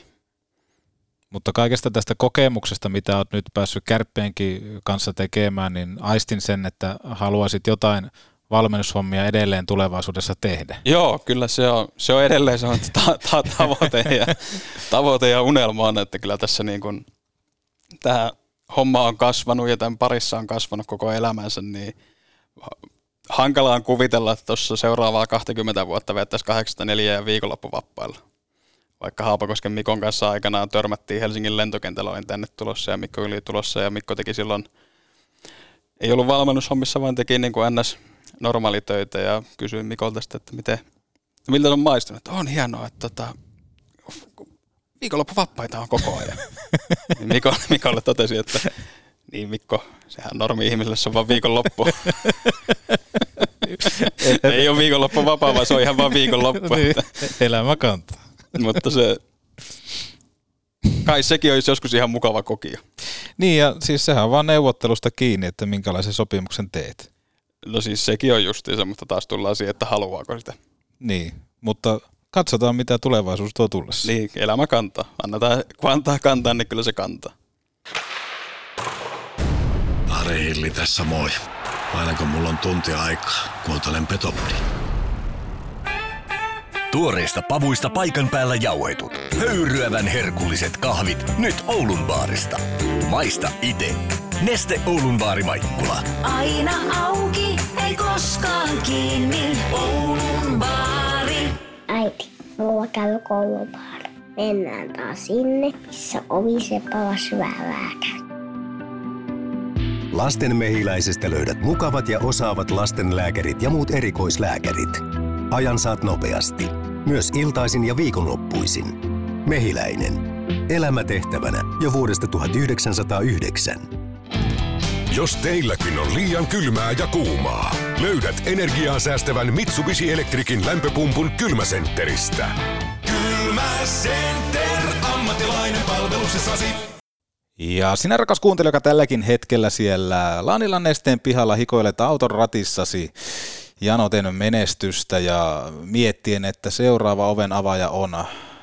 Mutta kaikesta tästä kokemuksesta, mitä olet nyt päässyt kärppeenkin kanssa tekemään, niin aistin sen, että haluaisit jotain valmennushommia edelleen tulevaisuudessa tehdä. Joo, kyllä se on, se on edelleen se on ta- ta- tavoite, ja, tavoite ja unelma on, että kyllä tässä niin kuin, tämä homma on kasvanut ja tämän parissa on kasvanut koko elämänsä, niin hankalaa on kuvitella, että tuossa seuraavaa 20 vuotta vettäisi 84 ja viikonloppuvappailla. vaikka Haapakosken Mikon kanssa aikanaan törmättiin Helsingin lentokentällä, olin tänne tulossa ja Mikko yli tulossa ja Mikko teki silloin, ei ollut valmennushommissa, vaan teki niin kuin NS normaalitöitä ja kysyin Mikolta sitten, että miten, miltä se on maistunut. On hienoa, että tota, viikonloppuvappaita on koko ajan. Niin Miko, Mikolle totesi, että niin Mikko, sehän normi-ihmiselle se on vaan viikonloppu. ei ole viikonloppu vapaa, vaan se on ihan vaan viikonloppu. Niin, elämä kantaa. Mutta se, kai sekin olisi joskus ihan mukava kokio. Niin ja siis sehän on vaan neuvottelusta kiinni, että minkälaisen sopimuksen teet. No siis sekin on justiinsa, mutta taas tullaan siihen, että haluaako sitä. Niin, mutta katsotaan mitä tulevaisuus tuo tullessa. Niin, elämä kantaa. Annetaan, kun antaa kantaa, niin kyllä se kantaa. Ari Hilli tässä moi. Aina kun mulla on tunti aikaa, kuuntelen Petopodi. Tuoreista pavuista paikan päällä jauhetut. Höyryävän herkulliset kahvit nyt Oulun baarista. Maista ite. Neste Oulun baari Maikkula. Aina auki, ei koskaan kiinni. Oulun baari. Äiti, mulla käy koulubaari. Mennään taas sinne, missä ovisepa on syvää lääkäri. Lasten mehiläisestä löydät mukavat ja osaavat lastenlääkärit ja muut erikoislääkärit. Ajan saat nopeasti. Myös iltaisin ja viikonloppuisin. Mehiläinen. Elämä tehtävänä jo vuodesta 1909. Jos teilläkin on liian kylmää ja kuumaa, löydät energiaa säästävän Mitsubishi Electricin lämpöpumpun kylmäsentteristä. Kylmäcenter, ammattilainen palveluksessasi. Ja sinä rakas kuuntelija, joka tälläkin hetkellä siellä Lanilan nesteen pihalla hikoilet auton ratissasi, janoten menestystä ja miettien, että seuraava oven avaja on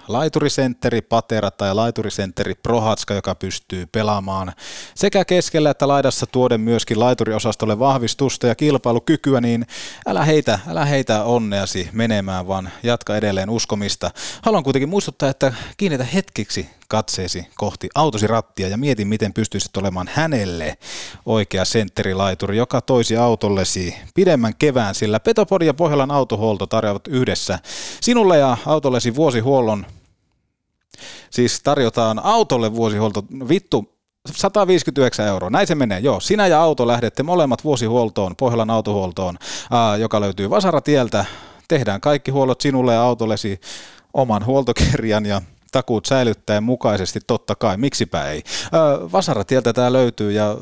laiturisentteri Patera tai laiturisentteri Prohatska, joka pystyy pelaamaan sekä keskellä että laidassa tuoden myöskin laituriosastolle vahvistusta ja kilpailukykyä, niin älä heitä, älä heitä onneasi menemään, vaan jatka edelleen uskomista. Haluan kuitenkin muistuttaa, että kiinnitä hetkiksi katseesi kohti autosi rattia ja mieti, miten pystyisit olemaan hänelle oikea sentterilaituri, joka toisi autollesi pidemmän kevään, sillä Petopodi ja Pohjolan autohuolto tarjoavat yhdessä sinulle ja autollesi vuosihuollon Siis tarjotaan autolle vuosihuolto, vittu, 159 euroa, näin se menee, joo. Sinä ja auto lähdette molemmat vuosihuoltoon, Pohjolan autohuoltoon, ää, joka löytyy Vasaratieltä. Tehdään kaikki huollot sinulle ja autollesi oman huoltokirjan ja takuut säilyttäen mukaisesti, totta kai, miksipä ei. Vasaratieltä tämä löytyy ja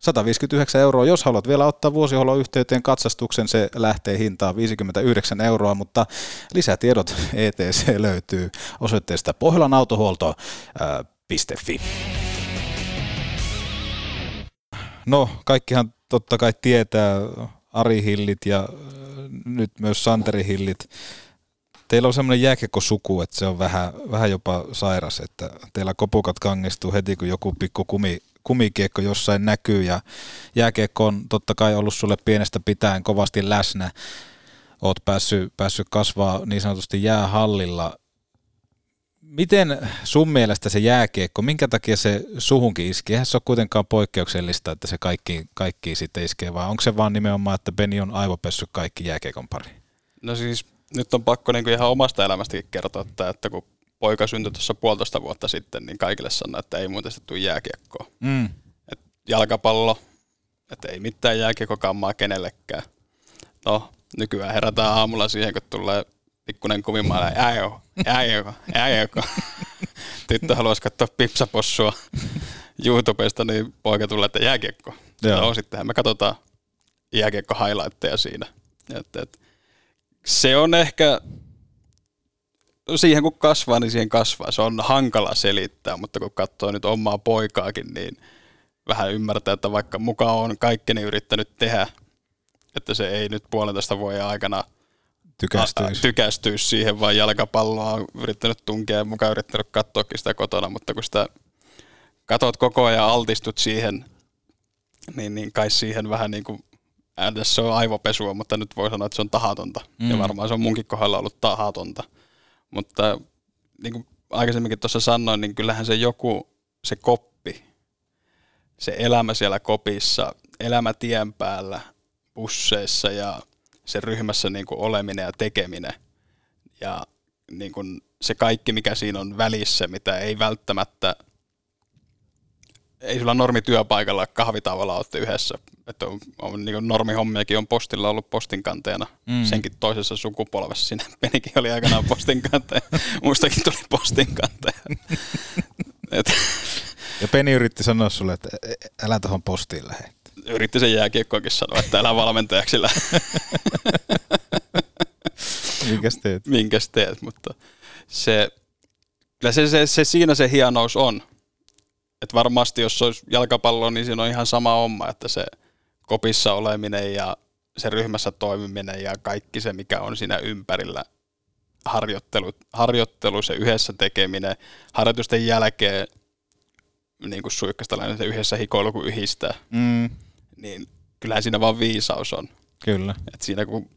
159 euroa. Jos haluat vielä ottaa vuosihuollon yhteyteen katsastuksen, se lähtee hintaan 59 euroa, mutta lisätiedot ETC löytyy osoitteesta pohjolanautohuolto.fi. No, kaikkihan totta kai tietää Ari Hillit ja nyt myös Santeri Hillit. Teillä on semmoinen jääkekkosuku, että se on vähän, vähän jopa sairas, että teillä kopukat kangistuu heti, kun joku pikku kumi kumikiekko jossain näkyy ja jääkiekko on totta kai ollut sulle pienestä pitäen kovasti läsnä. Oot päässyt, päässyt kasvaa niin sanotusti jäähallilla. Miten sun mielestä se jääkiekko, minkä takia se suhunkin iski? Eihän se ole kuitenkaan poikkeuksellista, että se kaikki, kaikki sitten iskee, vaan onko se vaan nimenomaan, että Beni on aivopessy kaikki jääkiekon pari? No siis nyt on pakko niinku ihan omasta elämästäkin kertoa, että, että kun poika syntyi tuossa puolitoista vuotta sitten, niin kaikille sanoi, että ei muuten se tule jääkiekkoa. Mm. Et jalkapallo, että ei mitään jääkiekkokammaa kenellekään. No, nykyään herätään aamulla siihen, kun tulee pikkuinen kuvimailla, jääkiekko, jääkiekko, jääkiekko. Tyttö haluaisi katsoa pipsapossua YouTubesta, niin poika tulee, että jääkiekko. Joo. No, sittenhän me katsotaan jääkiekko highlightteja siinä. Et, et, se on ehkä siihen kun kasvaa, niin siihen kasvaa. Se on hankala selittää, mutta kun katsoo nyt omaa poikaakin, niin vähän ymmärtää, että vaikka mukaan on kaikkeni yrittänyt tehdä, että se ei nyt puolentoista vuoden aikana tykästyisi. tykästyisi siihen, vaan jalkapalloa on yrittänyt tunkea ja mukaan yrittänyt katsoakin sitä kotona, mutta kun sitä katot koko ajan altistut siihen, niin, niin kai siihen vähän niin kuin se on aivopesua, mutta nyt voi sanoa, että se on tahatonta. Mm. Ja varmaan se on munkin kohdalla ollut tahatonta. Mutta niin kuin aikaisemminkin tuossa sanoin, niin kyllähän se joku, se koppi, se elämä siellä kopissa, elämä tien päällä, busseissa ja se ryhmässä niin kuin oleminen ja tekeminen ja niin kun se kaikki, mikä siinä on välissä, mitä ei välttämättä, ei sulla normityöpaikalla kahvitauolla olette yhdessä. Että on, on niin normihommiakin on postilla ollut postinkanteena. Mm. Senkin toisessa sukupolvessa. Siinä Penikin oli aikanaan postinkanteja. Mustakin tuli postinkanteja. Et, Ja Peni yritti sanoa sulle, että älä tuohon postiin lähde. yritti sen jääkiekkoakin sanoa, että älä valmentajaksi lähde. Minkäs teet? Minkäs teet, mutta se, kyllä se, se, se, siinä se hienous on. Että varmasti jos olisi jalkapallo, niin siinä on ihan sama homma, että se kopissa oleminen ja se ryhmässä toimiminen ja kaikki se, mikä on siinä ympärillä, harjoittelu, harjoittelu se yhdessä tekeminen, harjoitusten jälkeen niin kuin suikkastalainen se yhdessä hikoilu, kun yhdistää, Mm, niin kyllähän siinä vaan viisaus on. kyllä. Et siinä kun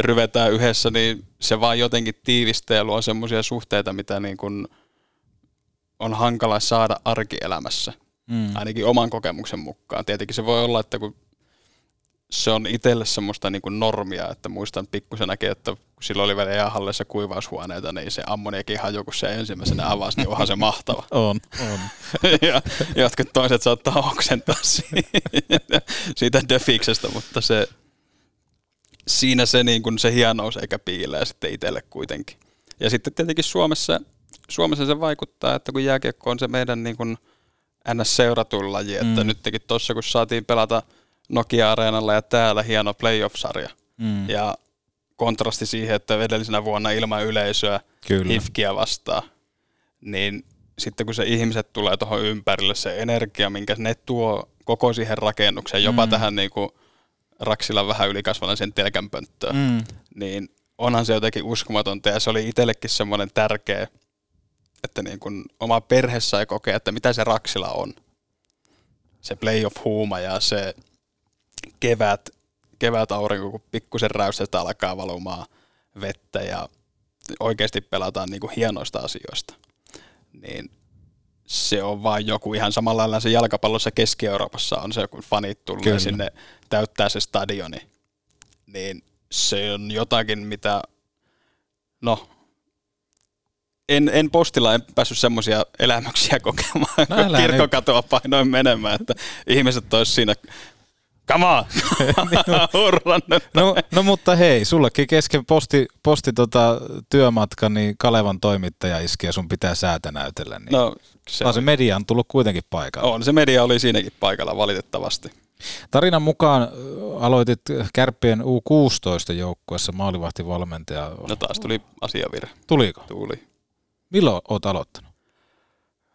ryvetään yhdessä, niin se vaan jotenkin tiivistää ja luo semmoisia suhteita, mitä niin kun on hankala saada arkielämässä. Mm. Ainakin oman kokemuksen mukaan. Tietenkin se voi olla, että kun se on itselle semmoista niin kuin normia, että muistan pikkusenakin, että kun silloin oli vielä jäähallissa kuivaushuoneita, niin se ammoniakin haju, kun se ensimmäisenä avasi, niin onhan se mahtava. On, on. ja jotkut toiset saattaa oksentaa siitä, siitä defiksestä, mutta se, siinä se, niin kuin se hienous eikä piilee sitten itselle kuitenkin. Ja sitten tietenkin Suomessa, Suomessa se vaikuttaa, että kun jääkiekko on se meidän niin kuin NS-seuratuin laji, että Mm. nytkin tuossa kun saatiin pelata Nokia-areenalla ja täällä hieno playoff-sarja. Mm. Ja kontrasti siihen, että edellisenä vuonna ilman yleisöä Kyllä. hifkiä vastaan, niin sitten kun se ihmiset tulee tuohon ympärille, se energia, minkä ne tuo koko siihen rakennukseen, jopa Mm. tähän niin kuin Raksilan vähän ylikasvalaisen telkänpönttöön, Mm. niin onhan se jotenkin uskomatonta ja se oli itsellekin semmoinen tärkeä, että niin kuin oma perhe sai kokea, että mitä se Raksila on. Se playoff-huuma ja se kevät, kevät aurinko, kun pikkusen räystestä alkaa valumaan vettä ja oikeasti pelataan niin kuin hienoista asioista. Niin se on vain joku ihan samalla lailla se jalkapallossa Keski-Euroopassa on se, kun fanit tulee Kyllä. sinne täyttää se stadioni. Niin se on jotakin, mitä, no, en, en postilla en päässyt semmoisia elämyksiä kokemaan, No kun kirkkokatoa painoin menemään, että ihmiset olisi siinä, come on, hurran nyt. No, no mutta hei, sullekin kesken posti, posti tota, työmatka, niin Kalevan toimittaja iski ja sun pitää säätä näytellä. Niin No, se, on se media on tullut kuitenkin paikalle. on, se media oli siinäkin paikalla valitettavasti. Tarinan mukaan ö, aloitit Kärppien U16 joukkueessa maalivahtivalmentaja. No taas tuli asiavirhe. Tuliko? Tuli. Milloin oot aloittanut?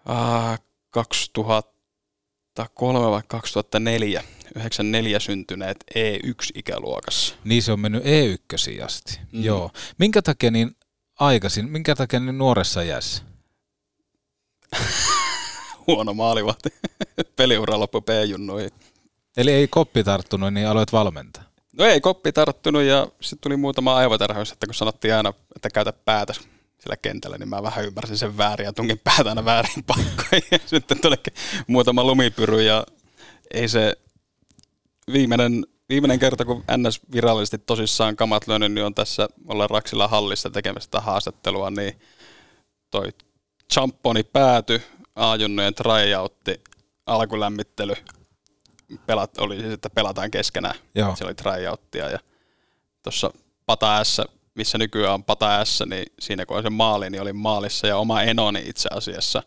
Ah, 2003 vai 2004, 94 syntyneet E1-ikäluokassa. Niin se on mennyt E1 asti. Mm. Joo. Minkä takia niin aikaisin, minkä takia niin nuoressa iässä? Huono maalivahti. Peliura loppu B-junnuihin. Eli ei koppi tarttunut, niin aloit valmentaa. No ei koppi tarttunut ja sitten tuli muutama aivotärhäys, että kun sanottiin aina, että käytä päätä sillä kentällä, niin mä vähän ymmärsin sen väärin ja tungin päätä aina väärin paikkoihin. Ja sitten tulikin muutama lumipyry ja ei se viimeinen, viimeinen kerta, kun NS virallisesti tosissaan kamat lyönyt, niin on tässä olla Raksilla hallissa tekemässä sitä haastattelua, niin toi champoni pääty, A-junnujen tryoutti, alkulämmittely, pelat, oli siis, että pelataan keskenään. Joo. Siellä oli tryouttia ja tuossa Pata S, missä nykyään on Pata S, niin siinä kun on se maali, niin oli maalissa ja oma enoni itse asiassa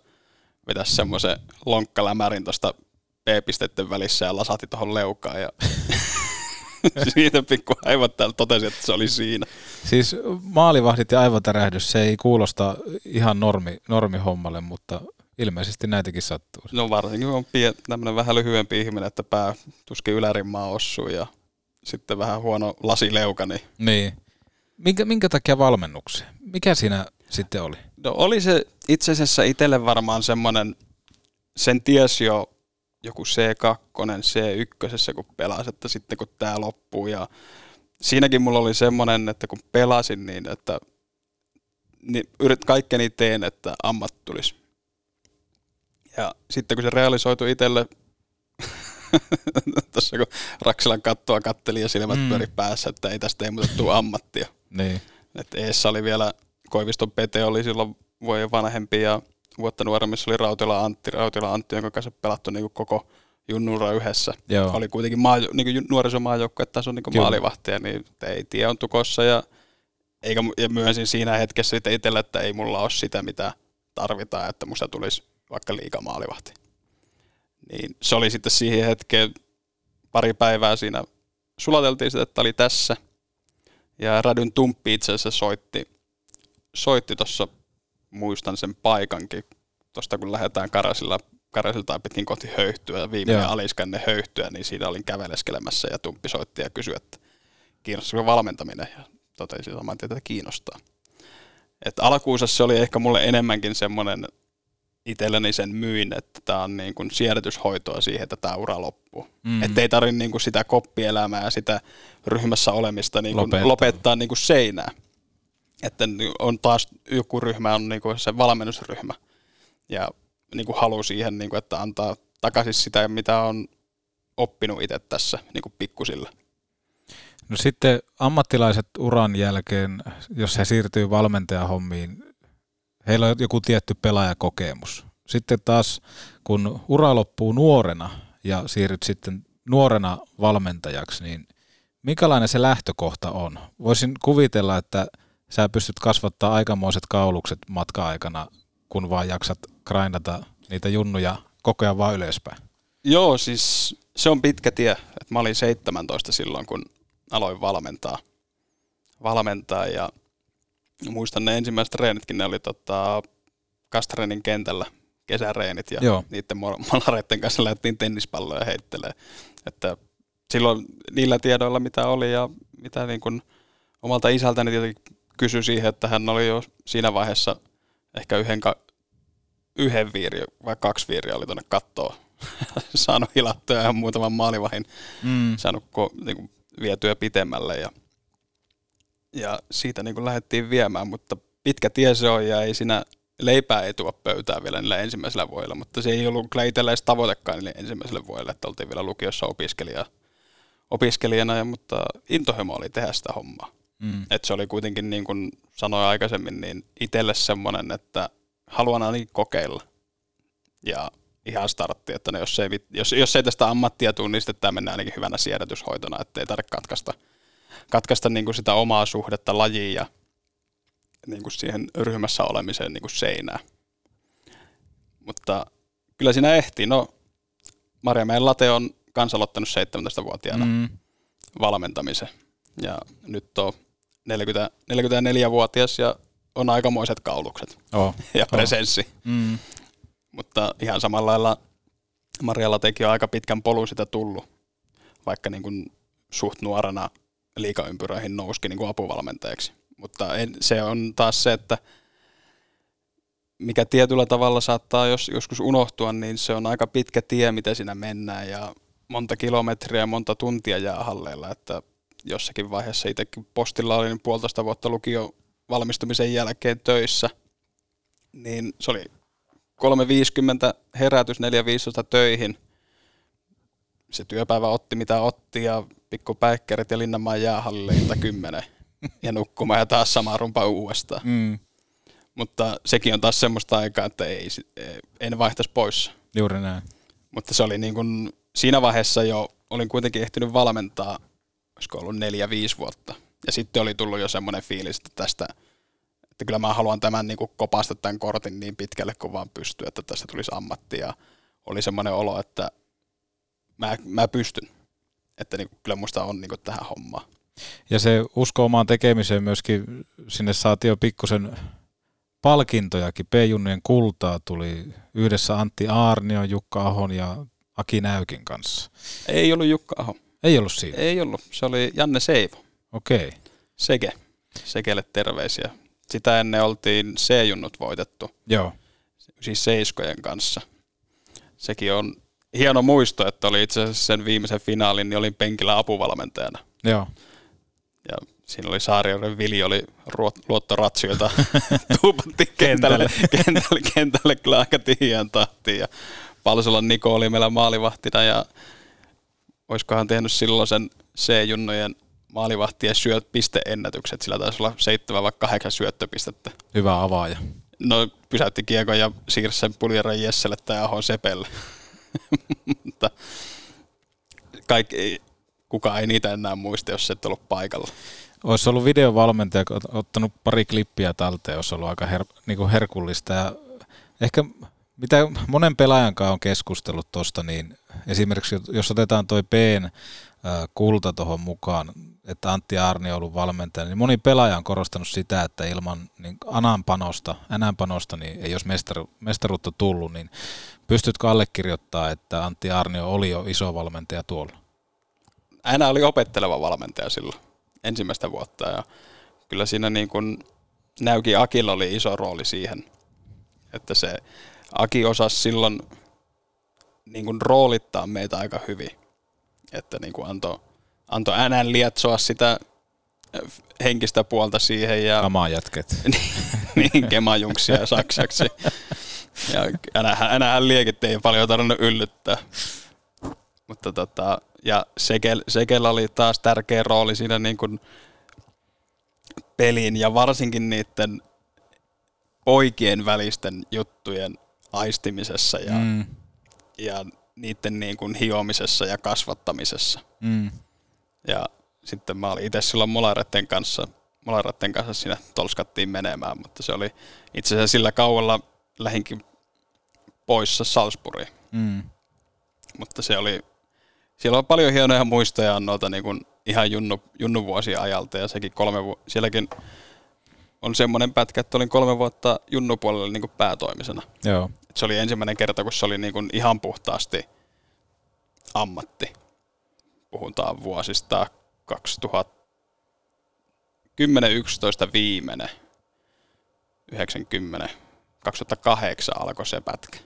vetäisi semmoisen lonkkalämärin tuosta B-pisteiden välissä ja lasahti tuohon leukaan ja siitä pikku aivot täällä totesi, että se oli siinä. Siis maalivahdit ja aivotärähdys, se ei kuulosta ihan normi, normihommalle, mutta ilmeisesti näitäkin sattuu. No varsinkin on pie, tämmöinen vähän lyhyempi ihminen, että pää tuskin ylärimmaa osuu ja sitten vähän huono lasileuka, niin Niin. Minkä, minkä takia valmennukseen? Mikä siinä sitten oli? No oli se itse asiassa itselle varmaan semmoinen, sen tiesi jo joku C2, C1, kun pelasi, että sitten kun tämä loppuu ja siinäkin mulla oli semmoinen, että kun pelasin niin, että niin yrit, kaikkeni teen, että ammat tulisi. Ja sitten kun se realisoitui itselle, tuossa kun Raksilan kattoa katteli ja silmät Mm. pyöri päässä, että ei tästä ei muuta tuu ammattia. Niin. Että Eessä oli vielä Koiviston Pete oli silloin vuoden vanhempi ja vuotta nuoremmissa oli Rautila Antti, Rautila Antti, jonka kanssa pelattu niin koko junnura yhdessä. Joo. Oli kuitenkin maa, niin nuorisomaajoukkue-tason niin Kyllä. maalivahtia, niin ei tie on tukossa ja, eikä, ja myönsin siinä hetkessä sitten itselle, että ei mulla ole sitä, mitä tarvitaan, että musta tulisi vaikka liiga maalivahti. Niin se oli sitten siihen hetkeen pari päivää siinä sulateltiin sitä, että oli tässä. Ja Radyn Tumppi itse asiassa soitti, soitti tuossa, muistan sen paikankin, tuosta kun lähdetään Karasilla, Karasilta pitkin kohti höyhtyä ja viimeinen Joo. aliskanne höyhtyä, niin siinä olin käveleskelemässä ja Tumppi soitti ja kysyi, että kiinnostaako valmentaminen ja totesin saman tien, että kiinnostaa. Et alkuunsa se oli ehkä mulle enemmänkin semmoinen, itselleni sen myin, että tämä on niin kuin siedätyshoitoa siihen, että tämä ura loppuu. Mm. Että ei tarvitse niin kuin sitä koppielämää ja sitä ryhmässä olemista niin kuin Lopettaa. lopettaa, lopettaa niin kuin seinää. Että on taas joku ryhmä on niin kuin se valmennusryhmä ja niin kuin halu siihen, niin kuin, että antaa takaisin sitä, mitä on oppinut itse tässä niin kuin pikkusilla. No sitten ammattilaiset uran jälkeen, jos he siirtyy valmentajahommiin, heillä on joku tietty pelaajakokemus. Sitten taas, kun ura loppuu nuorena ja siirryt sitten nuorena valmentajaksi, niin minkälainen se lähtökohta on? Voisin kuvitella, että sä pystyt kasvattaa aikamoiset kaulukset matka-aikana, kun vaan jaksat grindata niitä junnuja koko ajan vaan ylöspäin. Joo, siis se on pitkä tie. Mä olin 17 silloin, kun aloin valmentaa. valmentaa ja muistan ne ensimmäiset treenitkin, ne oli tota, Kastrenin kentällä kesäreenit ja Joo. Niiden malareiden kanssa lähdettiin tennispalloja heittelee. Että silloin niillä tiedoilla, mitä oli ja mitä niin kun omalta isältäni tietenkin kysyi siihen, että hän oli jo siinä vaiheessa ehkä yhden, ka- yhden viiri vai kaksi viiriä oli tuonne kattoon saanut hilattua ja muutaman maalivahin Mm. saanut ko- niin kuin vietyä pitemmälle ja, ja siitä niin kuin lähdettiin viemään, mutta pitkä tie se on ja ei siinä leipää ei tuo pöytään vielä niillä ensimmäisellä vuodella, mutta se ei ollut kyllä itsellä edes tavoitekaan niille ensimmäiselle vuodelle, että oltiin vielä lukiossa opiskelija, opiskelijana, ja, mutta intohimo oli tehdä sitä hommaa. Mm. Et se oli kuitenkin, niin kuin sanoin aikaisemmin, niin itselle semmoinen, että haluan ainakin kokeilla. Ja ihan startti, että no jos, ei, jos, jos ei tästä ammattia tule, niin sitten tämä mennään ainakin hyvänä siedätyshoitona, että ei tarvitse katkaista, katkaista niin kuin sitä omaa suhdetta lajiin ja niin kuin siihen ryhmässä olemiseen niin kuin seinää. Mutta kyllä siinä ehtii. No, Marjamäen Late on kans aloittanut 17-vuotiaana Mm. valmentamisen. Ja nyt on 40, 44-vuotias ja on aikamoiset kaulukset Oh, ja oh. presenssi. Mm. Mutta ihan samalla lailla Marjalla teki on aika pitkän polun sitä tullut, vaikka niin kuin suht nuorena liikaympyröihin nouski niin kuin apuvalmentajaksi. Mutta en, se on taas se, että mikä tietyllä tavalla saattaa jos, joskus unohtua, niin se on aika pitkä tie, mitä siinä mennään ja monta kilometriä ja monta tuntia jää halleilla, että jossakin vaiheessa itsekin postilla olin puolitoista vuotta lukio valmistumisen jälkeen töissä, niin se oli 3.50 herätys, 4.15 töihin. Se työpäivä otti mitä otti ja pikku päikkärit ja Linnanmaan jäähallille ilta 10 ja nukkumaan ja taas sama rumpa uudestaan. Mm. Mutta sekin on taas semmoista aikaa, että ei, ei- en vaihtaisi pois. Juuri näin. Mutta se oli niin kuin, siinä vaiheessa jo, olin kuitenkin ehtinyt valmentaa, olisiko ollut neljä, viisi vuotta. Ja sitten oli tullut jo semmoinen fiilis, että tästä, että kyllä mä haluan tämän niin kuin kopasta tämän kortin niin pitkälle kuin vaan pystyy, että tästä tulisi ammatti. Ja oli semmoinen olo, että mä, mä pystyn. Että niin kyllä musta on niin kuin tähän hommaan. Ja se usko omaan tekemiseen myöskin, sinne saatiin jo pikkusen palkintojakin. P-junnujen kultaa tuli yhdessä Antti Aarnion, Jukka Ahon ja Aki Näykin kanssa. Ei ollut Jukka Aho. Ei ollut siinä? Ei ollut. Se oli Janne Seivo. Okei. Seke. Sekelle terveisiä. Sitä ennen oltiin C-junnut voitettu. Joo. Siis seiskojen kanssa. Sekin on hieno muisto, että oli itse asiassa sen viimeisen finaalin, niin olin penkillä apuvalmentajana. Joo. Ja siinä oli Saarioiden Vili, oli ruot- luottoratsi, jota tuupattiin kentälle, kentälle, kentälle kyllä aika tihiään tahtiin. Ja Palsolan Niko oli meillä maalivahtina ja olisikohan tehnyt silloin sen C-junnojen maalivahtien syöt pisteennätykset. Sillä taisi olla seitsemän vai kahdeksan syöttöpistettä. Hyvä avaaja. No pysäytti kiekon ja siirsi sen Puljeran Jesselle tai Aho Sepelle. Mutta kaikki, kukaan ei niitä enää muista, jos et ollut paikalla. Olisi ollut videovalmentaja, ottanut pari klippiä talteen, olisi ollut aika her, niin kuin herkullista. Ja ehkä mitä monen pelaajan kanssa on keskustellut tuosta, niin esimerkiksi jos otetaan toi P:n kulta tuohon mukaan, että Antti Arni on ollut valmentaja, niin moni pelaaja on korostanut sitä, että ilman niin Anan panosta, Nän panosta, niin ei olisi mestaru, mestaruutta tullut, niin pystytkö allekirjoittaa, että Antti Arni oli jo iso valmentaja tuolla? Hän oli opetteleva valmentaja silloin ensimmäistä vuotta ja kyllä siinä niin kuin Näyki Akilla oli iso rooli siihen, että se Aki osasi silloin niin kuin roolittaa meitä aika hyvin, että niin kuin antoi, antoi äänen lietsoa sitä henkistä puolta siihen. Ja, Kamaa jätket. niin, kemajunksia ja saksaksi. Ja enää, enää liekit ei paljon tarvinnut yllyttää. Mutta tota, ja Sekel, Sekel oli taas tärkeä rooli siinä niin kuin pelin ja varsinkin niiden poikien välisten juttujen aistimisessa ja, mm. ja niiden niin kuin hiomisessa ja kasvattamisessa. Mm. Ja sitten mä olin itse silloin molaretten kanssa, molaretten kanssa siinä tolskattiin menemään, mutta se oli itse asiassa sillä kaualla lähinkin poissa Salzburgiin. Mm. Mutta se oli, siellä on paljon hienoja muistoja noita niin kuin ihan junnu, junnu vuosien ajalta ja sekin kolme vu- sielläkin on semmoinen pätkä, että olin kolme vuotta junnupuolella niin kuin päätoimisena. Joo. Et se oli ensimmäinen kerta, kun se oli niin kuin ihan puhtaasti ammatti. Puhutaan vuosista 2010-11 viimeinen, 90, 2008 alkoi se pätkä.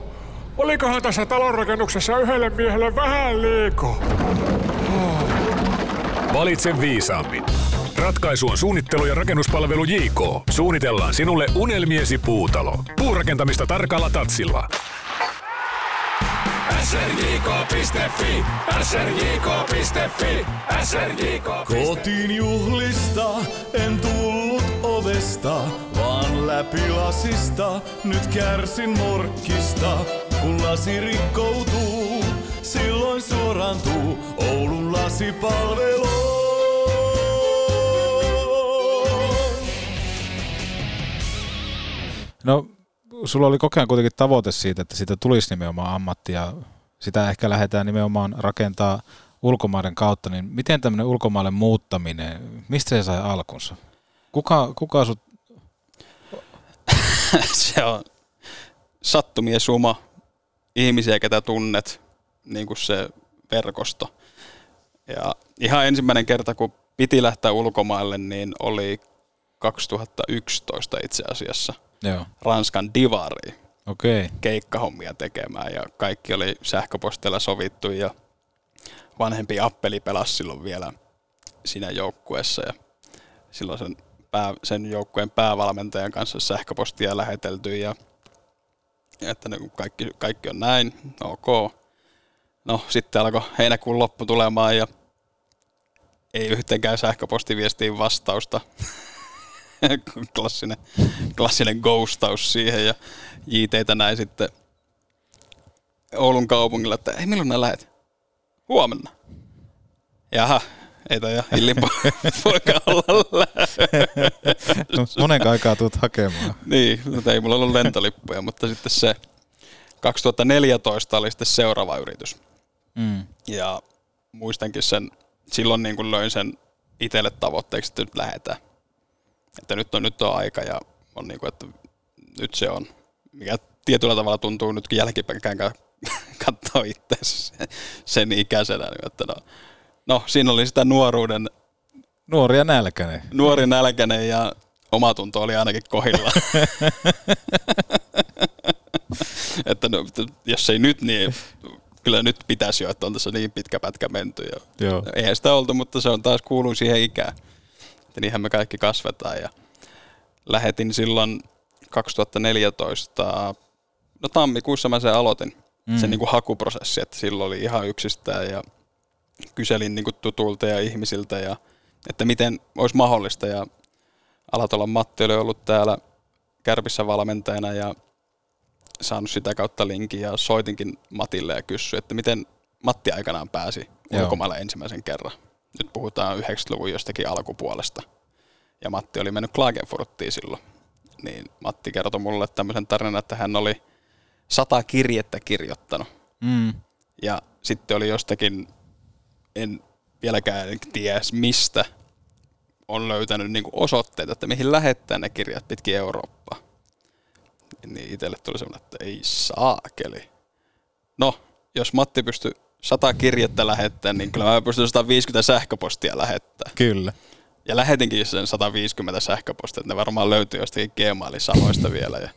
olikohan tässä talonrakennuksessa yhdelle miehelle vähän liiko? Valitse viisaammin. Ratkaisu on suunnittelu ja rakennuspalvelu JK. Suunnitellaan sinulle unelmiesi puutalo. Puurakentamista tarkalla tatsilla. srjk.fi, srjk.fi, srjk. Kotiin juhlista en tullut ovesta, vaan läpi lasista. Nyt kärsin morkkista, kun lasi rikkoutuu. Silloin suorantuu Oulun lasipalvelu. No, sulla oli koko ajan kuitenkin tavoite siitä, että siitä tulisi nimenomaan ammatti ja sitä ehkä lähdetään nimenomaan rakentaa ulkomaiden kautta, niin miten tämmöinen ulkomaille muuttaminen, mistä se sai alkunsa? Kuka, kuka sut... se on sattumien suma, ihmisiä, ketä tunnet, niin kuin se verkosto. Ja ihan ensimmäinen kerta, kun piti lähteä ulkomaille, niin oli 2011 itse asiassa. Joo. Ranskan divari Okei. keikkahommia tekemään ja kaikki oli sähköpostilla sovittu ja vanhempi Appeli pelasi silloin vielä siinä joukkueessa ja silloin sen, pää, sen joukkueen päävalmentajan kanssa sähköpostia lähetelty ja että ne, kaikki, kaikki on näin, ok. No sitten alkoi heinäkuun loppu tulemaan ja ei yhteenkään sähköpostiviestiin vastausta. klassinen, klassinen ghostaus siihen ja JTtä näin sitten Oulun kaupungilla, että ei milloin ne lähet? Huomenna. Jaha, ei toi Hillin poika olla No, monen aikaa tuut hakemaan. niin, mutta ei mulla ollut lentolippuja, mutta sitten se 2014 oli sitten seuraava yritys. Mm. Ja muistankin sen, silloin niin kuin löin sen itselle tavoitteeksi, että nyt lähdetään. Että nyt on, nyt on aika ja on niin kuin, että nyt se on. Mikä tietyllä tavalla tuntuu nytkin jälkipäin katsoa sen, sen ikäisenä. Niin että no, no, siinä oli sitä nuoruuden... Nuori ja nälkäinen. Nuori nälkäinen ja omatunto oli ainakin kohilla. että no, jos ei nyt, niin kyllä nyt pitäisi jo, että on tässä niin pitkä pätkä menty. Ja Joo. Eihän sitä oltu, mutta se on taas kuuluu siihen ikään. Että niinhän me kaikki kasvetaan. Ja lähetin silloin 2014, no tammikuussa mä sen aloitin, Mm. mm. sen niin kuin hakuprosessi, että silloin oli ihan yksistään ja kyselin niin tutulta ja ihmisiltä ja että miten olisi mahdollista ja Alatolla Matti oli ollut täällä Kärpissä valmentajana ja saanut sitä kautta linkin ja soitinkin Matille ja kysyin, että miten Matti aikanaan pääsi ulkomaille ensimmäisen kerran. Nyt puhutaan 90-luvun jostakin alkupuolesta. Ja Matti oli mennyt Klagenfurttiin silloin. Niin Matti kertoi mulle tämmöisen tarinan, että hän oli sata kirjettä kirjoittanut. Mm. Ja sitten oli jostakin, en vieläkään tiedä mistä, on löytänyt niinku osoitteita, että mihin lähettää ne kirjat pitkin Eurooppaa. Niin itselle tuli semmoinen, että ei saakeli. No, jos Matti pystyy sata kirjettä lähettämään, niin kyllä mä pystyn 150 sähköpostia lähettämään. Kyllä. Ja lähetinkin sen 150 sähköpostia, että ne varmaan löytyy jostakin Gmailin sanoista vielä. Ja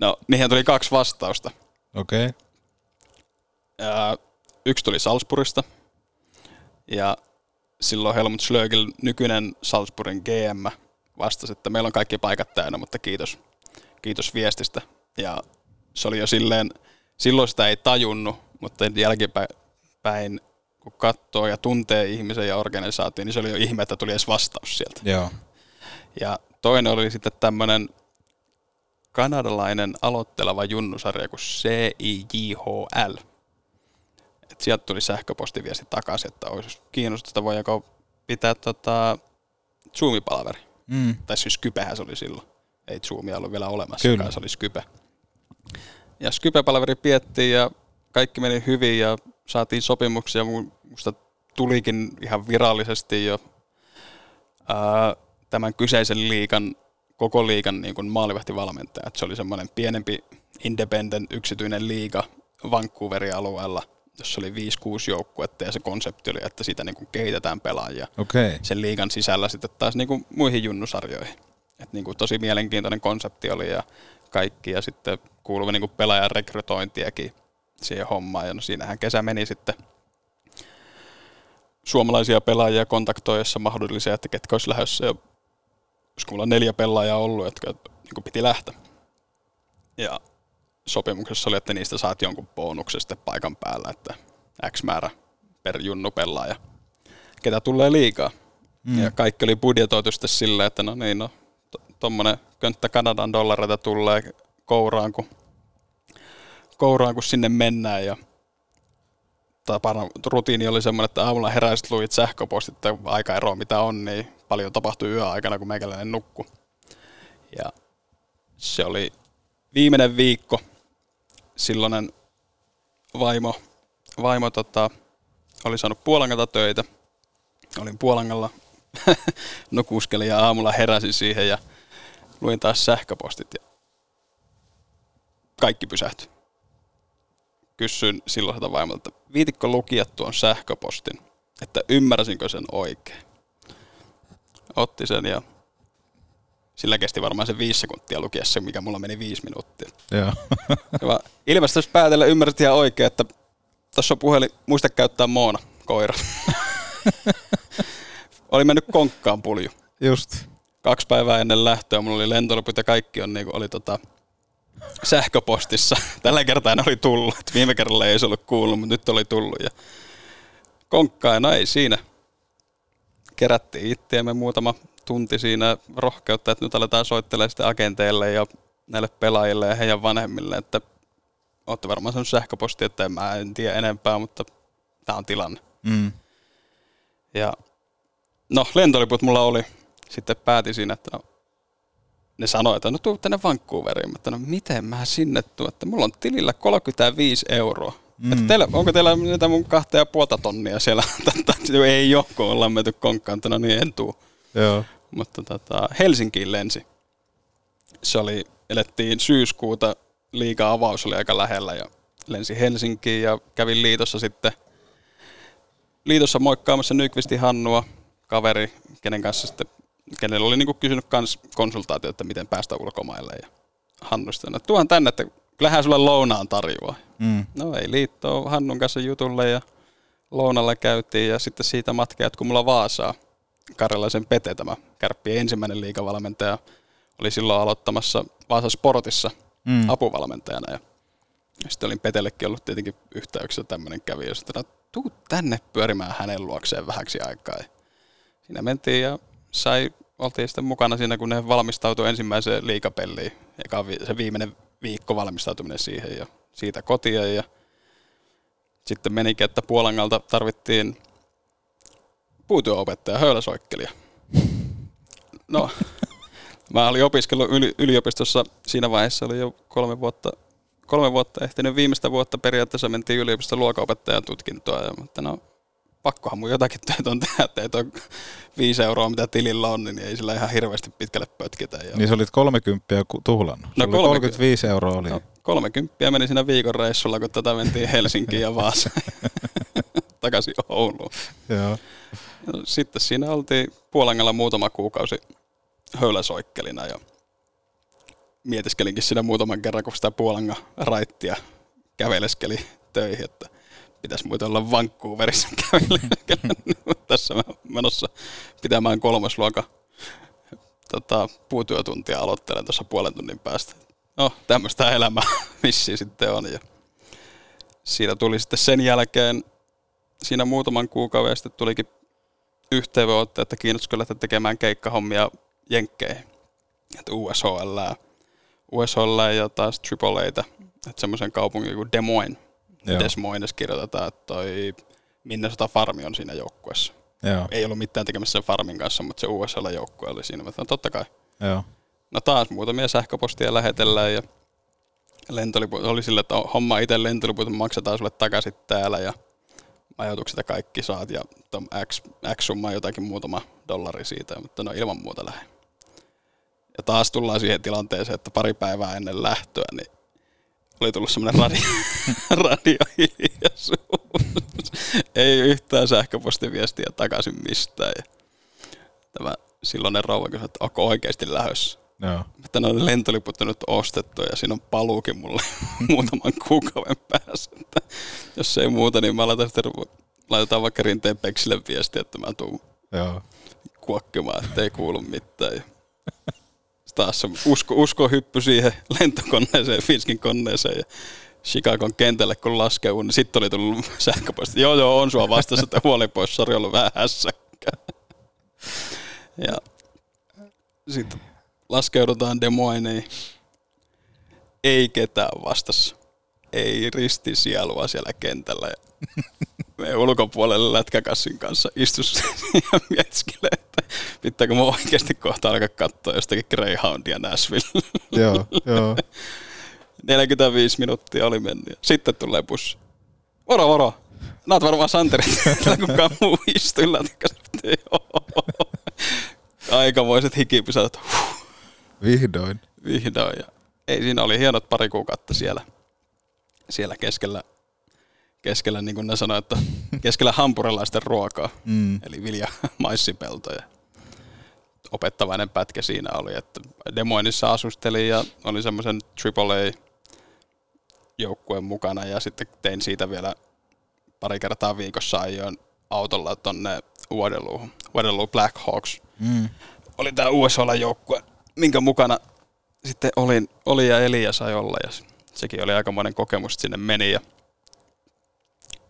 no, niihin tuli kaksi vastausta. Okei. Okay. Ja yksi tuli Salzburgista. Ja silloin Helmut Schlögel, nykyinen Salzburgin GM, vastasi, että meillä on kaikki paikat täynnä, mutta kiitos, kiitos viestistä. Ja se oli jo silleen, silloin sitä ei tajunnut, mutta jälkipäin kun katsoo ja tuntee ihmisen ja organisaation, niin se oli jo ihme, että tuli edes vastaus sieltä. Joo. Ja toinen oli sitten tämmöinen kanadalainen aloitteleva junnusarja kuin CIJHL. Et sieltä tuli sähköpostiviesti takaisin, että olisi kiinnostusta, voidaanko pitää tota Zoom-palaveri. Mm. Tai siis Skypehän se oli silloin. Ei Zoomia ollut vielä olemassa, Kyllä. se oli Skype. Ja Skype-palaveri piettiin ja kaikki meni hyvin ja saatiin sopimuksia. Mu- Musta tulikin ihan virallisesti jo ää, tämän kyseisen liikan, koko liikan niin kuin maalivahtivalmentaja. Et se oli semmoinen pienempi independent yksityinen liiga Vancouverin alueella, jossa oli 5-6 joukkuetta ja se konsepti oli, että siitä niin kuin kehitetään pelaajia Okei. sen liigan sisällä sitten taas niin kuin muihin junnusarjoihin. Et niin kuin tosi mielenkiintoinen konsepti oli ja kaikki ja sitten kuuluva niin kuin pelaajan rekrytointiakin siihen hommaan. Ja no siinähän kesä meni sitten suomalaisia pelaajia kontaktoissa mahdollisia, että ketkä olisi lähdössä. Ja olisiko mulla neljä pelaajaa ollut, jotka niin kuin piti lähteä. Ja sopimuksessa oli, että niistä saat jonkun bonuksen sitten paikan päällä, että X määrä per junnu pelaaja, ketä tulee liikaa. Mm. Ja kaikki oli budjetoitu sitten silleen, että no niin, no tuommoinen könttä Kanadan dollareita tulee kouraan, kun, kouraan, kun sinne mennään. Ja tapana, rutiini oli semmoinen, että aamulla heräisit, luit sähköpostit, että aikaero mitä on, niin paljon tapahtui yöaikana, kun meikäläinen nukku. Ja se oli viimeinen viikko. Silloinen vaimo, vaimo tota, oli saanut Puolangalta töitä. Olin Puolangalla, nukuskelin ja aamulla heräsin siihen ja luin taas sähköpostit ja kaikki pysähtyi. Kysyin silloiselta vaimolta, että viitikko lukia tuon sähköpostin, että ymmärsinkö sen oikein. Otti sen ja sillä kesti varmaan se viisi sekuntia lukia se, mikä mulla meni viisi minuuttia. Joo. Ja ilmeisesti päätellä ymmärsit ihan oikein, että tuossa on puhelin, muista käyttää Moona, koira. oli mennyt konkkaan pulju. Just. Kaksi päivää ennen lähtöä mulla oli lentoliput ja kaikki on, niin oli tota, sähköpostissa. Tällä kertaa ne oli tullut. Viime kerralla ei se ollut kuullut, mutta nyt oli tullut. Ja konkkaan, no ei siinä. Kerättiin itseämme muutama tunti siinä rohkeutta, että nyt aletaan soittelemaan sitten agenteille ja näille pelaajille ja heidän vanhemmille, että olette varmaan saanut sähköpostia, että mä en tiedä enempää, mutta tämä on tilanne. Mm. Ja no, lentoliput mulla oli. Sitten päätin siinä, että no, ne sanoi, että no tuu tänne Vancouveriin. Mutta no miten mä sinne tuun, että mulla on tilillä 35 euroa. Mm. Että teillä, onko teillä niitä mun kahta ja puolta tonnia siellä? Ei ole, kun ollaan menty konkkaan, että no niin en tuu. Joo. Mutta tota, Helsinkiin lensi. Se oli, elettiin syyskuuta, liiga avaus oli aika lähellä ja lensi Helsinkiin ja kävin liitossa sitten liitossa moikkaamassa Nykvisti Hannua, kaveri, kenen kanssa sitten kenellä oli niinku kysynyt kans konsultaatiota, että miten päästä ulkomaille. Ja Hannu sitten, että tuohan tänne, että kyllähän sulle lounaan tarjoaa. Mm. No ei liittoa Hannun kanssa jutulle ja lounalla käytiin ja sitten siitä matka jatkui mulla Vaasaa. Karjalaisen Pete, tämä kärppien ensimmäinen liikavalmentaja, oli silloin aloittamassa Vaasa Sportissa Mm. apuvalmentajana. Ja sitten olin Petellekin ollut tietenkin yhteyksissä tämmöinen kävi, ja sitten tuu tänne pyörimään hänen luokseen vähäksi aikaa. Ja siinä mentiin ja sai, oltiin sitten mukana siinä, kun ne valmistautui ensimmäiseen liikapelliin. Eka vi- se viimeinen viikko valmistautuminen siihen ja siitä kotia. Ja sitten menikin, että Puolangalta tarvittiin puutyöopettaja, höyläsoikkelia. No, mä olin opiskellut yli, yliopistossa, siinä vaiheessa oli jo kolme vuotta, kolme vuotta ehtinyt viimeistä vuotta periaatteessa mentiin yliopiston luokaopettajan tutkintoa, ja, mutta no pakkohan mun jotakin töitä on tehdä, että ei toi viisi euroa mitä tilillä on, niin ei sillä ihan hirveästi pitkälle pötkitä. Ja Niin sä olit 30 ku- tuhlannut. No No, oli 35 euroa oli. No, 30 meni siinä viikon reissulla, kun tätä mentiin Helsinkiin ja Vaasaan takaisin Ouluun. Joo. Sitten siinä oltiin Puolangalla muutama kuukausi höyläsoikkelina ja mietiskelinkin siinä muutaman kerran, kun sitä Puolanga raittia käveleskeli töihin, että pitäisi muuten olla Vancouverissa käveleskellä. Tässä mä menossa pitämään kolmosluokan tota, puutyötuntia aloittelen tuossa puolen tunnin päästä. No, tämmöistä elämää vissiin sitten on. Ja siinä tuli sitten sen jälkeen, siinä muutaman kuukauden sitten tulikin yhteydenotto, että kiinnostaisiko lähteä tekemään keikkahommia Jenkkeihin. Että USHL, USHL ja taas AAAtä, että semmoisen kaupungin kuin Des Moines. Joo. Des Moines kirjoitetaan, että toi Minnesota Farmi on siinä joukkueessa. Joo. Ei ollut mitään tekemistä sen Farmin kanssa, mutta se USL-joukkue oli siinä. Mä sanoin, totta kai. Joo. No taas muutamia sähköpostia lähetellään ja lentolipu oli sillä, että homma itse lentoliput maksetaan sulle takaisin täällä ja ajatukset ja kaikki saat ja tom X, X summa jotakin muutama dollari siitä, mutta no ilman muuta lähde. Ja taas tullaan siihen tilanteeseen, että pari päivää ennen lähtöä, niin oli tullut semmoinen radio, radiohiljaisuus. Ei yhtään sähköpostiviestiä takaisin mistään. Ja tämä silloinen rouva kysyi, että onko oikeasti lähdössä. Joo. Että ne on lentoliput on nyt ostettu ja siinä on paluukin mulle muutaman kuukauden päässä. Että jos ei muuta, niin mä laitan sitten, laitetaan vaikka rinteen peksille viestiä, että mä tuun Joo. kuokkimaan, että ei kuulu mitään. Ja taas se usko, usko hyppy siihen lentokoneeseen, Finskin koneeseen ja Chicagon kentälle kun laskeu, niin sitten oli tullut sähköposti. Joo, joo, on sua vastassa, että huoli pois, sori, ollut vähän hässäkkää. Ja sitten laskeudutaan Des. Ei ketään vastassa. Ei ristisielua siellä kentällä. Me ulkopuolelle lätkäkassin kanssa istus ja mietiskele, että pitääkö mun oikeasti kohta alkaa katsoa jostakin Greyhoundia Nashville. Joo, joo. 45 minuuttia oli mennyt. Sitten tulee bussi. Varo, varo. Näet varmaan Santeri, kukaan muu istui lätkässä. Joo. Aikamoiset hikipisat. Vihdoin. Vihdoin. Ja ei siinä oli hienot pari kuukautta siellä, siellä keskellä, keskellä, niin kuin ne sanoi, että keskellä hampurilaisten ruokaa, Mm. eli vilja maissipeltoja. Opettavainen pätkä siinä oli, että Demoinissa asustelin ja oli semmoisen AAA-joukkueen mukana ja sitten tein siitä vielä pari kertaa viikossa ajoin autolla tonne Waterloo, Waterloo Black Hawks. Mm. Oli tämä USL-joukkue, minkä mukana sitten olin, oli ja eli ja sai olla ja sekin oli aikamoinen kokemus, että sinne meni ja,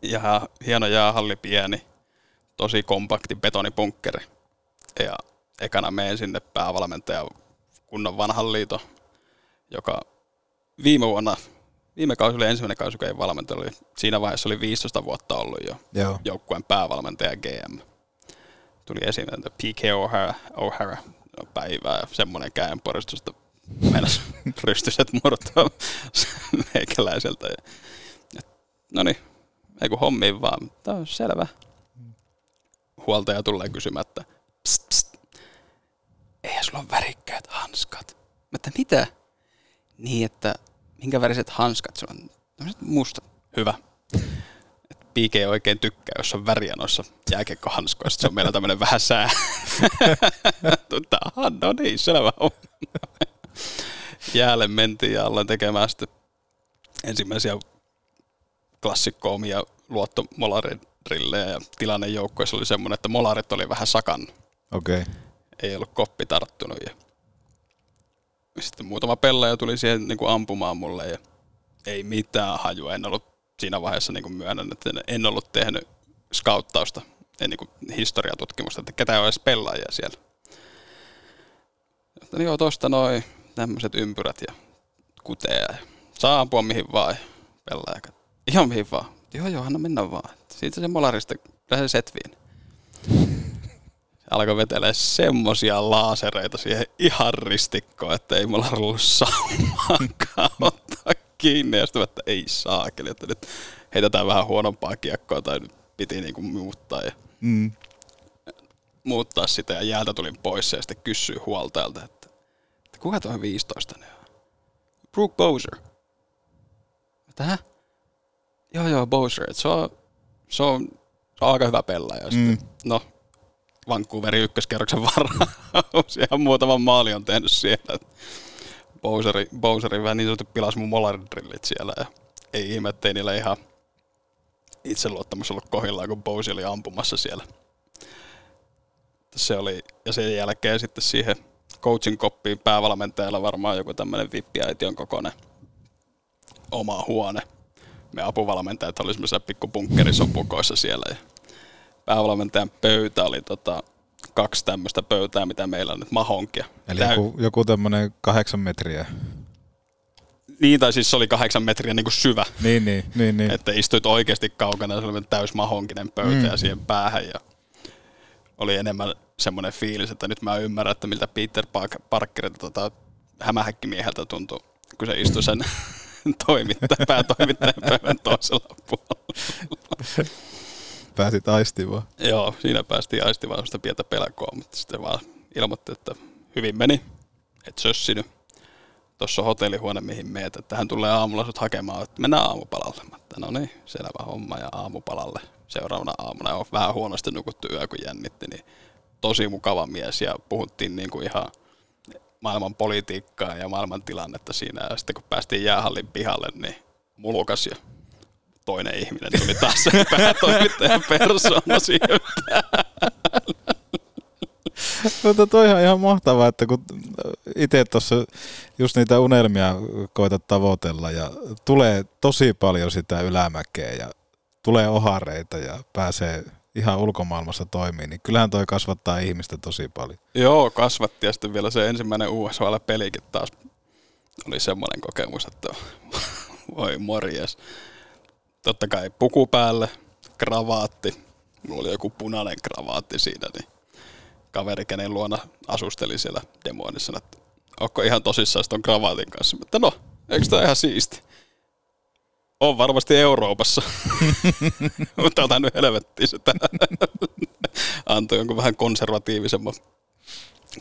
ja hieno jäähalli pieni, tosi kompakti betonipunkkeri ja ekana menen sinne päävalmentaja kunnon vanhan liiton, joka viime vuonna, viime kausi oli ensimmäinen kausi, kun ei valmentaja oli, siinä vaiheessa oli 15 vuotta ollut jo Joo. joukkueen päävalmentaja GM. Tuli esiin, että PK O'Hara, O'Hara päivää ja semmoinen käenporistus, että meinas rystyset murtaa meikäläiseltä. No niin, ei kun hommiin vaan, mutta on selvä. Huoltaja tulee kysymään, että pst, pst, eihän sulla ole värikkäät hanskat. Mä että mitä? Niin, että minkä väriset hanskat sulla on? Tämmöiset mustat. Hyvä. Piike ei oikein tykkää, jos on väriä noissa jääkiekkohanskoissa. Se on meillä tämmöinen vähän sää. Tämähän, no niin, selvä homma. Jäälle mentiin ja ollaan tekemään sitten ensimmäisiä klassikko-omia luottomolaririllejä ja tilanne joukkueessa oli semmoinen, että molarit oli vähän sakannut. Okei. Okay. Ei ollut koppi tarttunut ja sitten muutama pelaaja tuli siihen niin kuin ampumaan mulle ja ei mitään hajua. En ollut siinä vaiheessa niin kuin myönnän, että en ollut tehnyt skauttausta, en niin kuin historiatutkimusta, että ketä on edes pelaajia siellä. Että joo, tosta noin tämmöiset ympyrät ja kuteja ja saa ampua mihin vaan ja pelaaja. Ihan mihin vaan. Joo, joo, anna mennä vaan. Siitä se molarista lähde setviin. Se alkoi vetelee semmosia laasereita siihen ihan ristikkoon, että ei mulla ollut saumaankaan kiinni. Ja sitten että ei saakeli, että nyt heitetään vähän huonompaa kiekkoa tai nyt piti niinku muuttaa. Ja Mm. muuttaa sitä ja jäältä tulin pois ja sitten kysyin huoltajalta, että, että kuka tuo 15 ne on? Brooke Bowser. Tähän? Joo joo, Bowser. Et se, on, se, on, se on aika hyvä pelaaja. Mm. Sitten, no, Vancouverin ykköskerroksen varaus. Ihan muutaman maali on tehnyt siellä. Bowseri, Bowseri vähän niin sanotusti pilasi mun molaridrillit siellä. Ja ei ihme, ettei niillä ihan itseluottamus ollut kohdillaan, kun Bowsi oli ampumassa siellä. Se oli, ja sen jälkeen sitten siihen coaching koppiin päävalmentajalla varmaan joku tämmöinen vippiäition kokoinen oma huone. Me apuvalmentajat oli semmoisessa pikkupunkkerisopukoissa siellä ja päävalmentajan pöytä oli tota, kaksi tämmöistä pöytää, mitä meillä on nyt mahonkia. Eli Täy- joku, joku tämmöinen kahdeksan metriä. Niin, tai siis se oli kahdeksan metriä niin kuin syvä. Niin, niin, niin, niin. Että istuit oikeasti kaukana, se oli täys mahonkinen pöytä Mm. ja siihen päähän. Ja oli enemmän semmoinen fiilis, että nyt mä ymmärrän, että miltä Peter Park- Parkerilta tota, hämähäkkimieheltä tuntui, kun se istui sen toimittaja, päätoimittajan pöydän toisella puolella. Pääsit aistimaan. Joo, siinä päästiin aistimaan sellaista pientä pelkoa, mutta sitten vaan ilmoitti, että hyvin meni, et sössinyt. Tuossa on hotellihuone, mihin meet, että hän tulee aamulla sut hakemaan, että mennään aamupalalle. Mä että no niin, selvä homma ja aamupalalle seuraavana aamuna. On vähän huonosti nukuttu yö, kun jännitti, niin tosi mukava mies ja puhuttiin niin kuin ihan maailman politiikkaa ja maailman tilannetta siinä. Ja sitten kun päästiin jäähallin pihalle, niin mulukas ja toinen ihminen tuli taas se päätoimittajan persoona siihen Mutta toi on ihan mahtavaa, että kun itse tuossa just niitä unelmia koetat tavoitella ja tulee tosi paljon sitä ylämäkeä ja tulee ohareita ja pääsee ihan ulkomaailmassa toimii, niin kyllähän toi kasvattaa ihmistä tosi paljon. Joo, kasvatti ja sitten vielä se ensimmäinen USL-pelikin taas oli semmoinen kokemus, että voi morjes. Totta kai puku päälle, kravaatti. Mulla oli joku punainen kravaatti siinä, niin kaveri, kenen luona asusteli siellä demonissa, että onko ihan tosissaan ton kravaatin kanssa. Mutta no, eikö tää ihan siisti? On varmasti Euroopassa. Mutta otan nyt helvettiin sitä. Antoi jonkun vähän konservatiivisemman,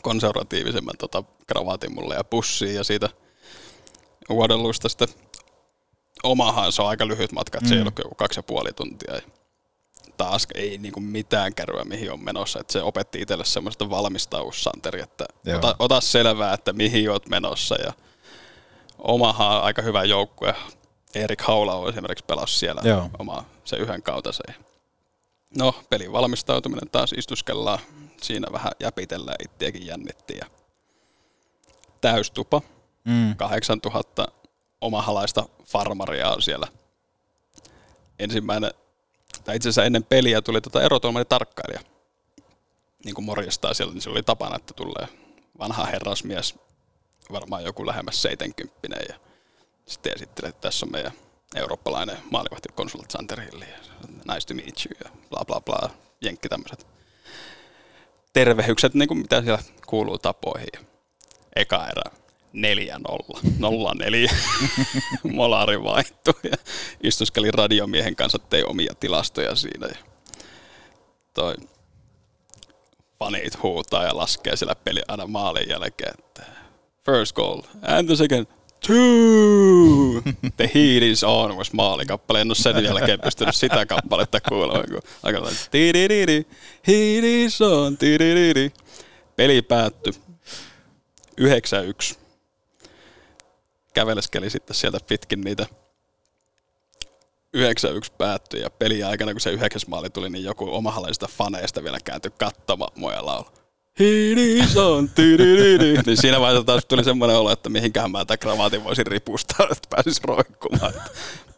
konservatiivisemman tota, kravaatin mulle ja pussiin ja siitä vuodelluista sitten omahan se on aika lyhyt matka, että se ei Mm. ollut kuin kaksi ja puoli tuntia. Ja taas ei niinku mitään kärryä, mihin on menossa. Että se opetti itselle semmoista valmistaussanteri, että Joo. ota, ota, selvää, että mihin oot menossa. Ja omahan on aika hyvä joukkue. Erik Haula on esimerkiksi pelasi siellä Joo. oma se yhden kautta se. No, pelin valmistautuminen taas istuskellaan. Siinä vähän jäpitellään, itseäkin jännitti. Ja täystupa. Mm. 8000 omahalaista farmaria siellä. Ensimmäinen, tai itse asiassa ennen peliä tuli tota erotuomari tarkkailija. Niin kuin morjestaa siellä, niin se oli tapana, että tulee vanha herrasmies, varmaan joku lähemmäs 70 ja sitten esittelee, että tässä on meidän eurooppalainen maalivahti konsulat Sander nice to meet you, ja bla bla bla, jenkki tämmöiset tervehykset, niin kuin mitä siellä kuuluu tapoihin. Eka erä 4-0, 0-4, molari vaihtui ja istuskelin radiomiehen kanssa, tein omia tilastoja siinä. Ja toi fanit huutaa ja laskee siellä peli aina maalin jälkeen, että first goal and the second two. The Heat is on was maalikappale. En ole sen jälkeen pystynyt sitä kappaletta kuulemaan, kun aika tidididi, Heat is on, tidididi. Peli päättyi 9-1. Käveleskeli sitten sieltä pitkin niitä 9-1 päättyi ja peli aikana, kun se yhdeksäs maali tuli, niin joku omahalaisista faneista vielä kääntyi katsomaan mua laulu. Heat on. Niin siinä vaiheessa taas tuli semmoinen olo, että mihinkään mä tämän kravaatin voisin ripustaa, että pääsis roikkumaan.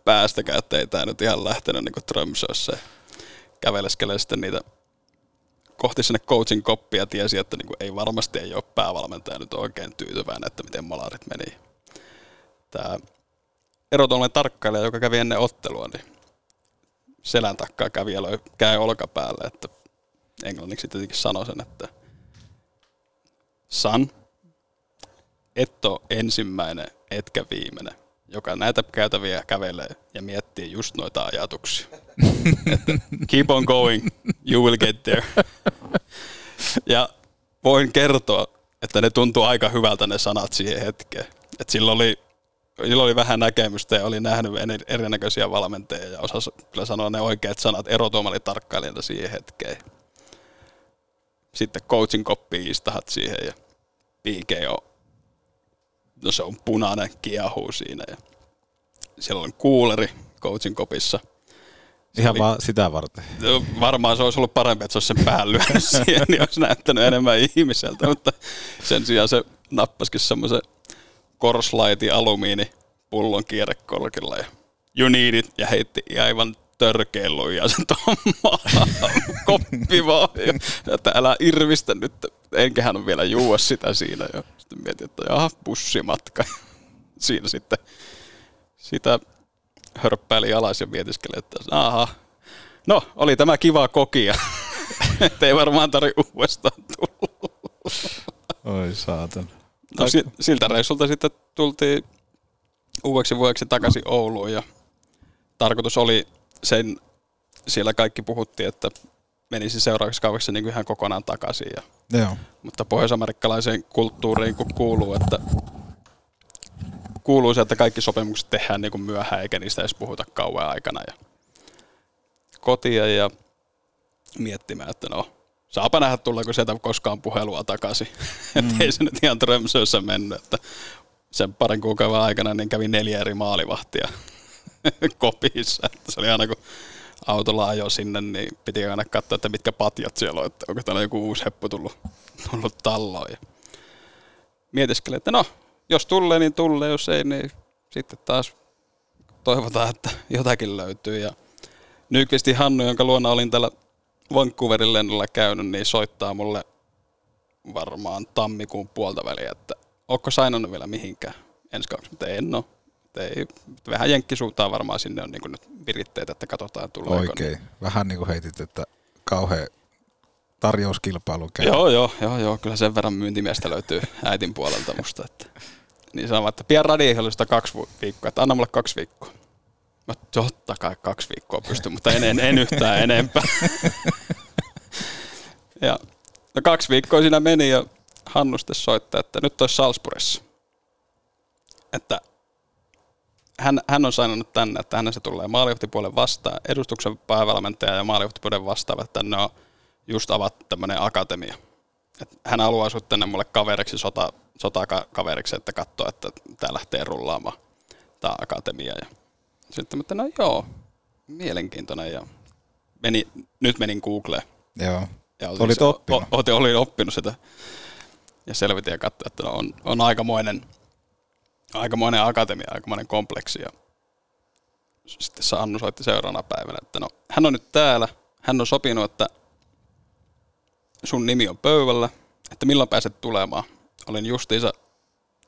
Päästäkään, että ei tää nyt ihan lähtenyt niin Tromsössä. Käveleskelee sitten niitä kohti sinne coachin koppia ja tiesi, että niin kuin ei varmasti ei ole päävalmentaja nyt oikein tyytyväinen, että miten malarit meni. Tämä erotuollainen tarkkailija, joka kävi ennen ottelua, niin selän takkaa kävi ja löi käy olkapäälle, että englanniksi tietenkin sanoi sen, että San, et ole ensimmäinen etkä viimeinen, joka näitä käytäviä kävelee ja miettii just noita ajatuksia. että keep on going, you will get there. ja voin kertoa, että ne tuntuu aika hyvältä ne sanat siihen hetkeen. Et sillä oli Sillä oli vähän näkemystä ja oli nähnyt erinäköisiä valmentajia ja osasi kyllä sanoa ne oikeat sanat erotuomali tarkkailijalta siihen hetkeen. Sitten coachin koppi istahat siihen ja PK on, no se on punainen, kiehuu siinä ja siellä on kuuleri coachin kopissa. Ihan oli, vaan sitä varten. No, varmaan se olisi ollut parempi, että se olisi sen pään lyönyt siihen, niin olisi näyttänyt enemmän ihmiseltä, mutta sen sijaan se nappasikin semmoisen korslaitin alumiini pullon kierrekorkilla ja you need it, ja heitti aivan törkeä ja sen koppi vaan. Ja, että älä irvistä nyt, enköhän on vielä juua sitä siinä. Ja sitten mietin, että jaha, bussimatka. Siinä sitten sitä hörppäili alas ja mietiskeli, että aha, no oli tämä kiva kokia. että ei varmaan tarvi uudestaan tulla. Oi saatan. No, siltä reissulta sitten tultiin uudeksi vuodeksi takaisin Ouluun ja tarkoitus oli sen, siellä kaikki puhuttiin, että menisi seuraavaksi kaudeksi niin ihan kokonaan takaisin. Ja, Joo. Mutta pohjoisamerikkalaiseen kulttuuriin kun kuuluu, että kuuluu se, että kaikki sopimukset tehdään niin kuin myöhään eikä niistä edes puhuta kauan aikana. Ja kotia ja miettimään, että no, saapa nähdä tullaanko sieltä koskaan puhelua takaisin. Mm. että ei se nyt ihan Trömsössä mennyt, että sen parin kuukauden aikana niin kävi neljä eri maalivahtia kopissa. Että se oli aina kun autolla ajo sinne, niin piti aina katsoa, että mitkä patjat siellä on, että onko täällä joku uusi heppu tullut, tullut talloon. Ja mietiskelin, että no, jos tulee, niin tulee, jos ei, niin sitten taas toivotaan, että jotakin löytyy. Ja Nykvisti Hannu, jonka luona olin täällä Vancouverin lennolla käynyt, niin soittaa mulle varmaan tammikuun puolta väliä, että onko sainannut vielä mihinkään ensi kaudeksi, mutta en ole. Ei, vähän jenkkisuuntaan varmaan sinne on niin nyt viritteet, että katsotaan tulee. Oikein. Vähän niin kuin heitit, että kauhean tarjouskilpailu käy. Joo, joo, joo, joo, kyllä sen verran myyntimiestä löytyy äitin puolelta musta. Että. Niin sanoo, että pian radioihjelmista kaksi viikkoa, että anna mulle kaksi viikkoa. Mä totta kai kaksi viikkoa pystyn, mutta en, en, en yhtään enempää. ja no kaksi viikkoa siinä meni ja Hannu sitten soittaa, että nyt olisi Salzburgissa. Että hän, hän on saanut tänne, että hänen se tulee maalihtipuolen vastaan, edustuksen päävalmentaja ja maalihtipuolen vastaava, että ne on just avattu tämmöinen akatemia. Et hän haluaa sinut tänne mulle kaveriksi, sota, sotakaveriksi, että katsoo, että tämä lähtee rullaamaan, tämä akatemia. Ja sitten että no joo, mielenkiintoinen. Ja meni, nyt menin Googleen. Joo. Ja olin, Olit oppinut. O, o, olin oppinut sitä. Ja selvitin ja katsoin, että no on, on aikamoinen, aikamoinen akatemia, aikamoinen kompleksi. Ja sitten Sannu soitti seuraavana päivänä, että no hän on nyt täällä. Hän on sopinut, että sun nimi on pöydällä, että milloin pääset tulemaan. Olin justiinsa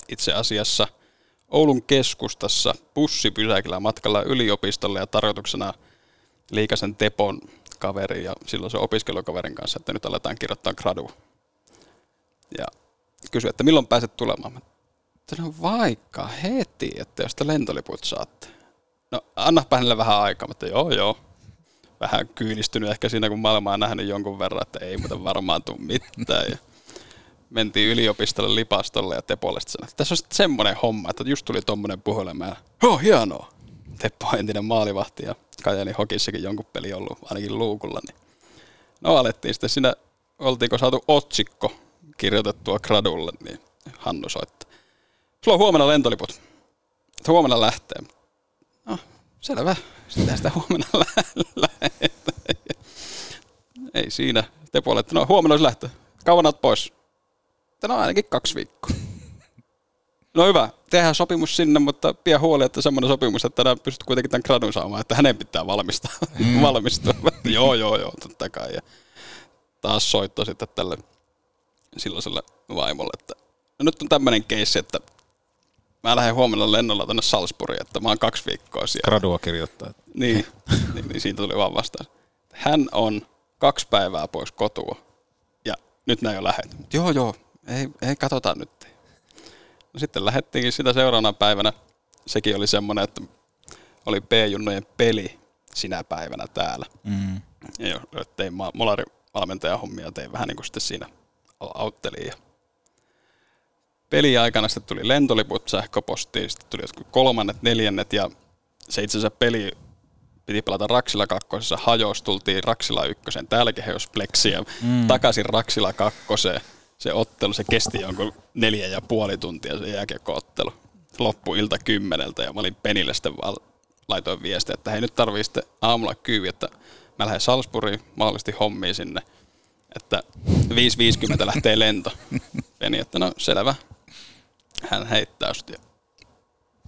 itse asiassa Oulun keskustassa bussipysäkillä matkalla yliopistolle ja tarkoituksena Liikasen Tepon kaveri ja silloin se opiskelukaverin kanssa, että nyt aletaan kirjoittaa gradu. Ja kysyi, että milloin pääset tulemaan. Mä no vaikka heti, että jos te lentoliput saatte. No annapa hänelle vähän aikaa, mutta joo joo. Vähän kyynistynyt ehkä siinä, kun maailmaa on nähnyt jonkun verran, että ei muuten varmaan tule mitään. Ja mentiin yliopistolle lipastolle ja Tepolle sanoi, että tässä on semmoinen homma, että just tuli tommonen puhelimeen. Joo, hienoa. Teppo on entinen maalivahti ja Kajani Hokissakin jonkun peli ollut ainakin luukulla. Niin. No alettiin sitten siinä, oltiinko saatu otsikko kirjoitettua gradulle, niin Hannu soittaa. Sulla on huomenna lentoliput. Että huomenna lähtee. No, selvä. Sitten sitä huomenna lä- lähetään. Ei siinä. Tepolle, että no huomenna olisi lähtö. Kauan pois? Että no ainakin kaksi viikkoa. No hyvä, tehdään sopimus sinne, mutta pidä huoli, että semmoinen sopimus, että tänään pystyt kuitenkin tämän gradun saamaan, että hänen pitää valmistaa. Mm. valmistua. joo, joo, joo, totta kai. Ja taas soitto sitten tälle silloiselle vaimolle, että no nyt on tämmöinen keissi, että mä lähden huomenna lennolla tänne Salzburgiin, että mä oon kaksi viikkoa siellä. Gradua kirjoittaa. Niin, niin, niin siitä tuli vaan vastaus. Hän on kaksi päivää pois kotua ja nyt näin jo lähet. Joo, joo, ei, ei katsotaan nyt. No sitten lähettiinkin sitä seuraavana päivänä. Sekin oli semmoinen, että oli P-junnojen peli sinä päivänä täällä. Mm. Ja tein ma- molarivalmentajan hommia, tein vähän niin kuin sitten siinä auttelin. Ja peliaikana sitten tuli lentoliput sähköpostiin, sitten tuli jotkut kolmannet, neljännet ja se itse asiassa peli piti pelata Raksila kakkosessa, hajosi, tultiin Raksila ykkösen, täälläkin hajosi pleksiä, Mm. mm. takaisin Raksila kakkoseen. Se ottelu, se kesti jonkun neljä ja puoli tuntia se jääkiekkoottelu. Loppu ilta kymmeneltä ja mä olin Penille sitten vaan laitoin viestiä, että hei nyt tarvii sitten aamulla kyyvi, että mä lähden Salzburgiin, mahdollisesti hommiin sinne, että 5.50 lähtee lento. Peni, että no selvä. Hän heittää just ja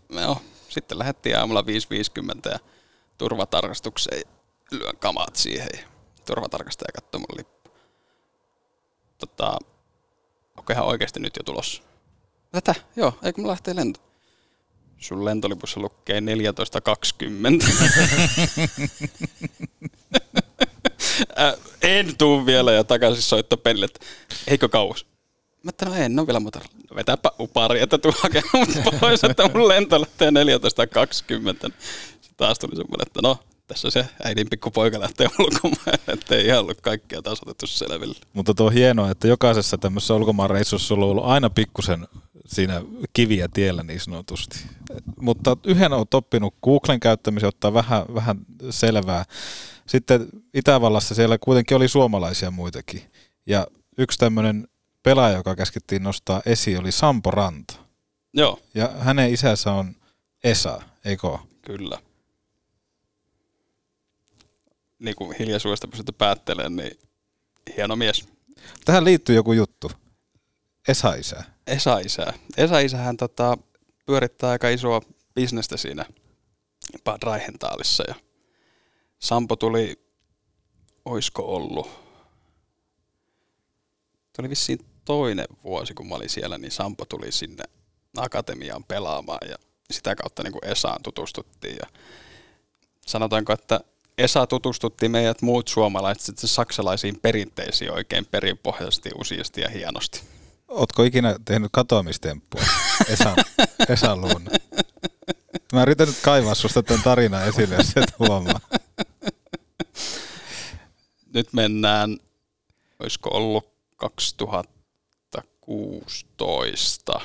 no, sitten lähdettiin aamulla 5.50 ja turvatarkastukseen lyön kamat siihen ja turvatarkastaja katsoo mun lippu. Tota, onko ihan oikeasti nyt jo tulossa? Tätä? Joo, eikö mulla lähtee lento? Sun lentolipussa lukee 14.20. Äh, en tuu vielä ja takaisin soitto Penille, että eikö kauas? Mä että no en, no vielä muuta. No vetäpä upari, että tuu hakemaan pois, että mun lento lähtee 14.20. Sitten taas tuli semmoinen, että no, tässä se äidin pikkupoika lähtee ulkomaan, että ei ihan ollut kaikkea taas otettu selville. Mutta tuo on hienoa, että jokaisessa tämmöisessä ulkomaanreissussa on ollut aina pikkusen siinä kiviä tiellä niin sanotusti. Mutta yhden on oppinut Googlen käyttämisen, ottaa vähän, vähän selvää. Sitten Itävallassa siellä kuitenkin oli suomalaisia muitakin. Ja yksi tämmöinen pelaaja, joka käskettiin nostaa esiin, oli Sampo Ranta. Joo. Ja hänen isänsä on Esa, eikö? Kyllä. Niin kuin hiljaisuudesta pystytte päättelemään, niin hieno mies. Tähän liittyy joku juttu. Esa-isä. Esa-isä. Esa-isähän tota, pyörittää aika isoa bisnestä siinä Bad Reichentalissa ja Sampo tuli, oisko ollut, tuli vissiin toinen vuosi, kun mä olin siellä, niin Sampo tuli sinne akatemiaan pelaamaan ja sitä kautta niin kuin Esaan tutustuttiin ja sanotaanko, että Esa tutustutti meidät muut suomalaiset saksalaisiin perinteisiin oikein perinpohjaisesti, useasti ja hienosti. Ootko ikinä tehnyt katoamistemppua Esan, Esan luona? Mä yritän nyt kaivaa susta tämän tarinan esille, jos et huomaa. Nyt mennään, olisiko ollut 2016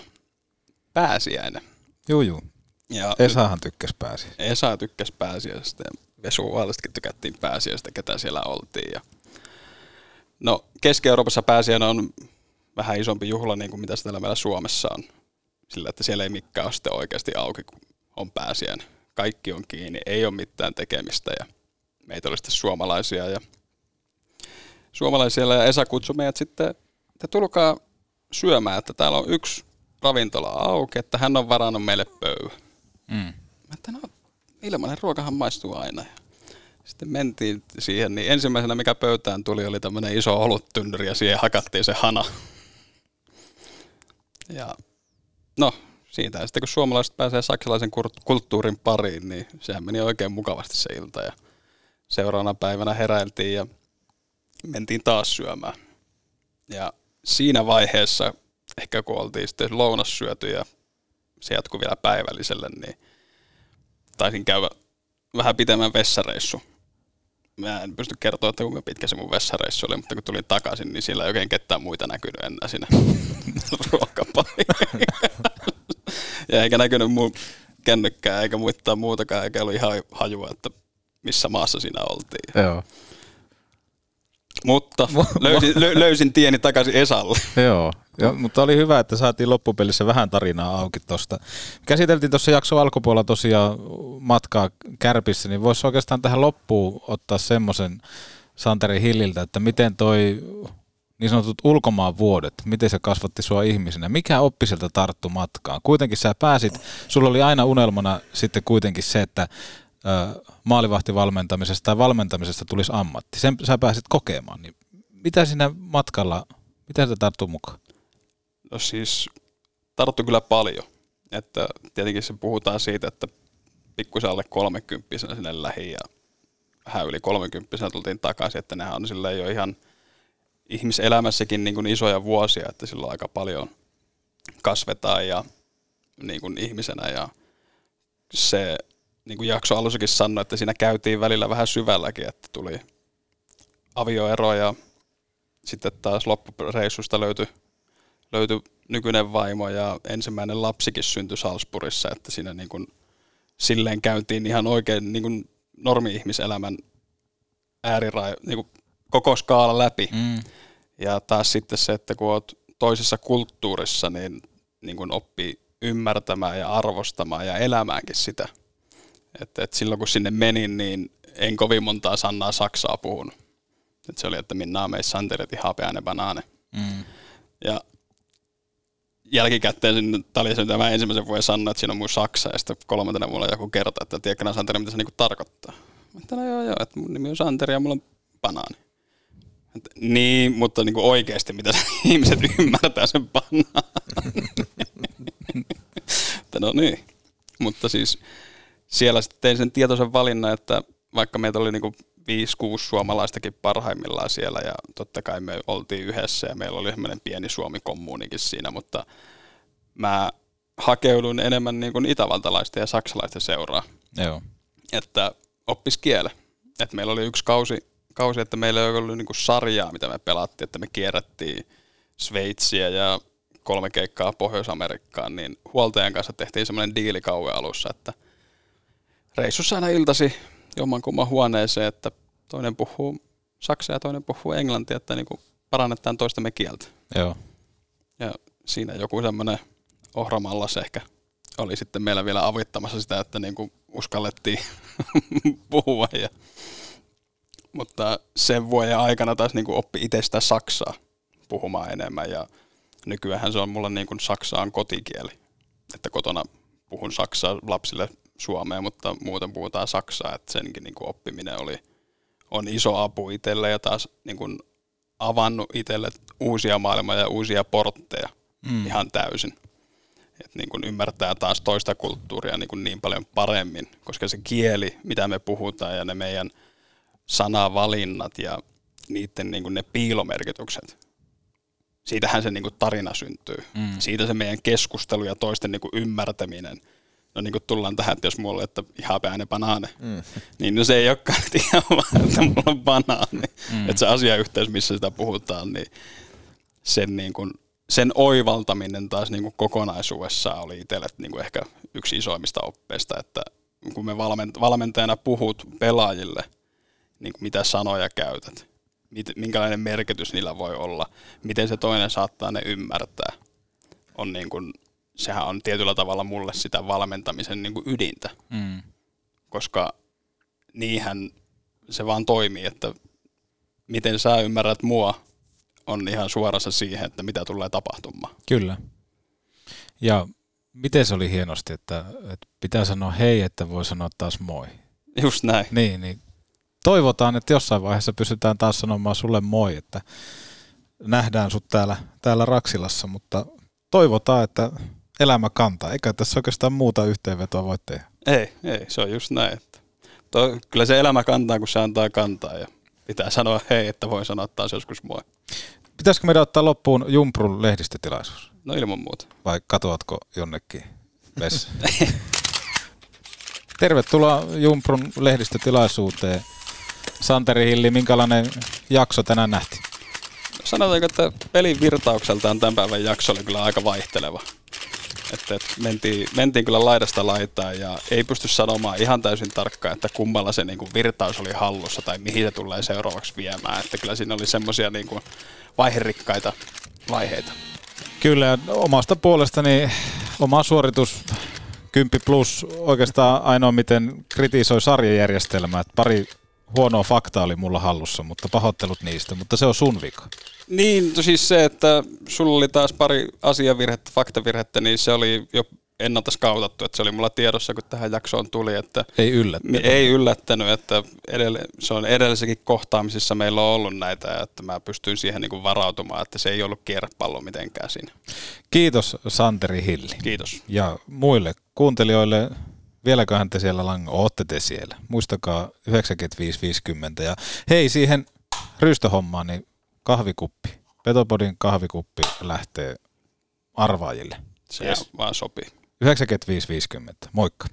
pääsiäinen. Juu, juu. Ja Esahan tykkäs pääsi. Esa tykkäsi pääsiäisestä Vaalistakin tykättiin pääsiäisestä, ketä siellä oltiin. Ja no Keski-Euroopassa pääsiäinen on vähän isompi juhla niin kuin mitä se täällä meillä Suomessa on. Sillä, että siellä ei mikään ole sitten oikeasti auki, kun on pääsiäinen. Kaikki on kiinni, ei ole mitään tekemistä ja meitä oli sitten suomalaisia ja suomalaisia ja Esa kutsui meidät sitten, että tulkaa syömään, että täällä on yksi ravintola auki, että hän on varannut meille pöydän. Mm. Mä että no, ilmainen ruokahan maistuu aina. Sitten mentiin siihen, niin ensimmäisenä mikä pöytään tuli oli tämmöinen iso oluttynnyri ja siihen hakattiin se hana. Ja no, siitä ja sitten kun suomalaiset pääsee saksalaisen kulttuurin pariin, niin sehän meni oikein mukavasti se ilta. Ja seuraavana päivänä heräiltiin ja mentiin taas syömään. Ja siinä vaiheessa, ehkä kun oltiin sitten lounas syöty ja se jatkui vielä päivälliselle, niin taisin käydä vähän pitemmän vessareissu. mä en pysty kertoa, että kuinka pitkä se mun vessareissu oli, mutta kun tulin takaisin, niin siellä ei oikein ketään muita näkynyt enää siinä ruokapaikalla. ja eikä näkynyt mun kännykkää eikä muittaa muutakaan, eikä ollut ihan hajua, että missä maassa siinä oltiin. Joo. Mutta löysin, lö, löysin tieni takaisin Esalle. Joo, jo, mutta oli hyvä, että saatiin loppupelissä vähän tarinaa auki tuosta. Käsiteltiin tuossa jakso alkupuolella tosiaan matkaa Kärpissä, niin voisi oikeastaan tähän loppuun ottaa semmoisen Santeri Hilliltä, että miten toi niin sanotut ulkomaan vuodet, miten se kasvatti sua ihmisenä, mikä oppi sieltä tarttu matkaan? Kuitenkin sä pääsit, sulla oli aina unelmana sitten kuitenkin se, että maalivahtivalmentamisesta tai valmentamisesta tulisi ammatti. Sen sä pääsit kokemaan, niin mitä siinä matkalla, miten se tarttuu mukaan? No siis tarttu kyllä paljon. Että tietenkin se puhutaan siitä, että pikkusen alle 30 sinne lähi ja vähän yli 30 tultiin takaisin, että nehän on sillä jo ihan ihmiselämässäkin niin kuin isoja vuosia, että silloin aika paljon kasvetaan ja niin kuin ihmisenä ja se niin kuin jakso alussakin sanoi, että siinä käytiin välillä vähän syvälläkin, että tuli avioero ja sitten taas loppureissusta löytyi, löytyi nykyinen vaimo ja ensimmäinen lapsikin syntyi Salzburgissa, että siinä niin kuin silleen käytiin ihan oikein niin kuin normi-ihmiselämän äärirai, niin kuin koko skaala läpi. Mm. Ja taas sitten se, että kun olet toisessa kulttuurissa, niin, niin kuin oppii ymmärtämään ja arvostamaan ja elämäänkin sitä – että, että silloin kun sinne menin, niin en kovin montaa sanaa saksaa puhunut. Et se oli, että minä on meissä santeretin hapeane banaane. Mm. Ja jälkikäteen sinne tämä ensimmäisen vuoden sanoa, että siinä on mun saksa, ja sitten kolmantena mulla joku kerta, että tiedätkö Santeri, mitä se niinku tarkoittaa. Että no joo joo, että mun nimi on Santeri ja mulla on banaani. Että, niin, mutta niinku oikeasti, mitä ihmiset ymmärtää sen banaani. että no niin. Mutta siis siellä sitten tein sen tietoisen valinnan, että vaikka meitä oli niinku 5-6 suomalaistakin parhaimmillaan siellä ja totta kai me oltiin yhdessä ja meillä oli semmoinen pieni Suomi-kommuunikin siinä, mutta mä hakeudun enemmän niin kuin itävaltalaisten ja saksalaisten seuraa. Joo. Että oppis kiele. Että meillä oli yksi kausi, kausi että meillä ei ollut niin kuin sarjaa, mitä me pelattiin, että me kierrättiin Sveitsiä ja kolme keikkaa Pohjois-Amerikkaan, niin huoltajan kanssa tehtiin semmoinen diili kauan alussa, että – reissussa aina iltasi jommankumman huoneeseen, että toinen puhuu saksaa ja toinen puhuu englantia, että niin kuin parannetaan toistemme kieltä. Joo. Ja siinä joku semmoinen ohramallas ehkä oli sitten meillä vielä avittamassa sitä, että niin kuin uskallettiin puhua. Ja, mutta sen vuoden aikana taas niin kuin oppi itse sitä saksaa puhumaan enemmän ja nykyään se on mulla niin kuin saksaan kotikieli. Että kotona puhun saksaa lapsille Suomeen, mutta muuten puhutaan Saksaa, että senkin niin kuin oppiminen oli, on iso apu itselle ja taas niin kuin avannut itselle uusia maailmoja ja uusia portteja mm. ihan täysin. Et niin kuin ymmärtää taas toista kulttuuria niin, kuin niin paljon paremmin, koska se kieli, mitä me puhutaan ja ne meidän sanavalinnat ja niiden niin kuin ne piilomerkitykset, siitähän se niin kuin tarina syntyy. Mm. Siitä se meidän keskustelu ja toisten niin kuin ymmärtäminen – no niin kuin tullaan tähän, että jos mulla on, että ihan päinen banaane, mm. niin no se ei olekaan ihan vaan, että mulla on banaani. Mm. Että se asiayhteys, missä sitä puhutaan, niin sen, niin kuin, sen oivaltaminen taas niin kuin kokonaisuudessaan oli itselle niin kuin ehkä yksi isoimmista oppeista, että kun me valmentajana puhut pelaajille, niin kuin mitä sanoja käytät, minkälainen merkitys niillä voi olla, miten se toinen saattaa ne ymmärtää, on niin kuin sehän on tietyllä tavalla mulle sitä valmentamisen niin kuin ydintä. Mm. Koska niinhän se vaan toimii, että miten sä ymmärrät mua on ihan suorassa siihen, että mitä tulee tapahtumaan. Kyllä. Ja miten se oli hienosti, että, että pitää sanoa hei, että voi sanoa taas moi. Just näin. Niin, niin toivotaan, että jossain vaiheessa pystytään taas sanomaan sulle moi, että nähdään sut täällä, täällä Raksilassa, mutta toivotaan, että elämä kantaa. Eikä tässä oikeastaan muuta yhteenvetoa voi tehdä. Ei, ei, se on just näin. Että to, kyllä se elämä kantaa, kun se antaa kantaa ja pitää sanoa hei, että voi sanoa taas joskus moi. Pitäisikö meidän ottaa loppuun Jumprun lehdistötilaisuus? No ilman muuta. Vai katoatko jonnekin vessaan? Tervetuloa Jumprun lehdistötilaisuuteen. Santeri Hilli, minkälainen jakso tänään nähtiin? Sanotaanko, että pelin virtaukseltaan tämän päivän jakso oli kyllä aika vaihteleva. Että, mentiin, mentiin kyllä laidasta laitaan ja ei pysty sanomaan ihan täysin tarkkaan, että kummalla se niin kuin virtaus oli hallussa tai mihin se tulee seuraavaksi viemään. Että kyllä siinä oli semmoisia niin kuin vaiherikkaita vaiheita. Kyllä, omasta puolestani oma suoritus 10 plus oikeastaan ainoa miten kritisoi sarjajärjestelmää. Pari huonoa faktaa oli mulla hallussa, mutta pahoittelut niistä, mutta se on sun vika. Niin, no siis se, että sulla oli taas pari asiavirhettä, faktavirhettä, niin se oli jo ennalta skautattu, että se oli mulla tiedossa, kun tähän jaksoon tuli, että Ei yllättänyt. ei yllättänyt, että edelle, se on edellisessäkin kohtaamisissa meillä on ollut näitä, että mä pystyin siihen niin kuin varautumaan, että se ei ollut kierrepallo mitenkään siinä. Kiitos Santeri Hilli. Kiitos. Ja muille kuuntelijoille, vieläköhän te siellä lang, ootte te siellä. Muistakaa 9550. Ja hei siihen ryystöhommaan, niin kahvikuppi. Petopodin kahvikuppi lähtee arvaajille. Se yes. vaan sopii. 9550. Moikka.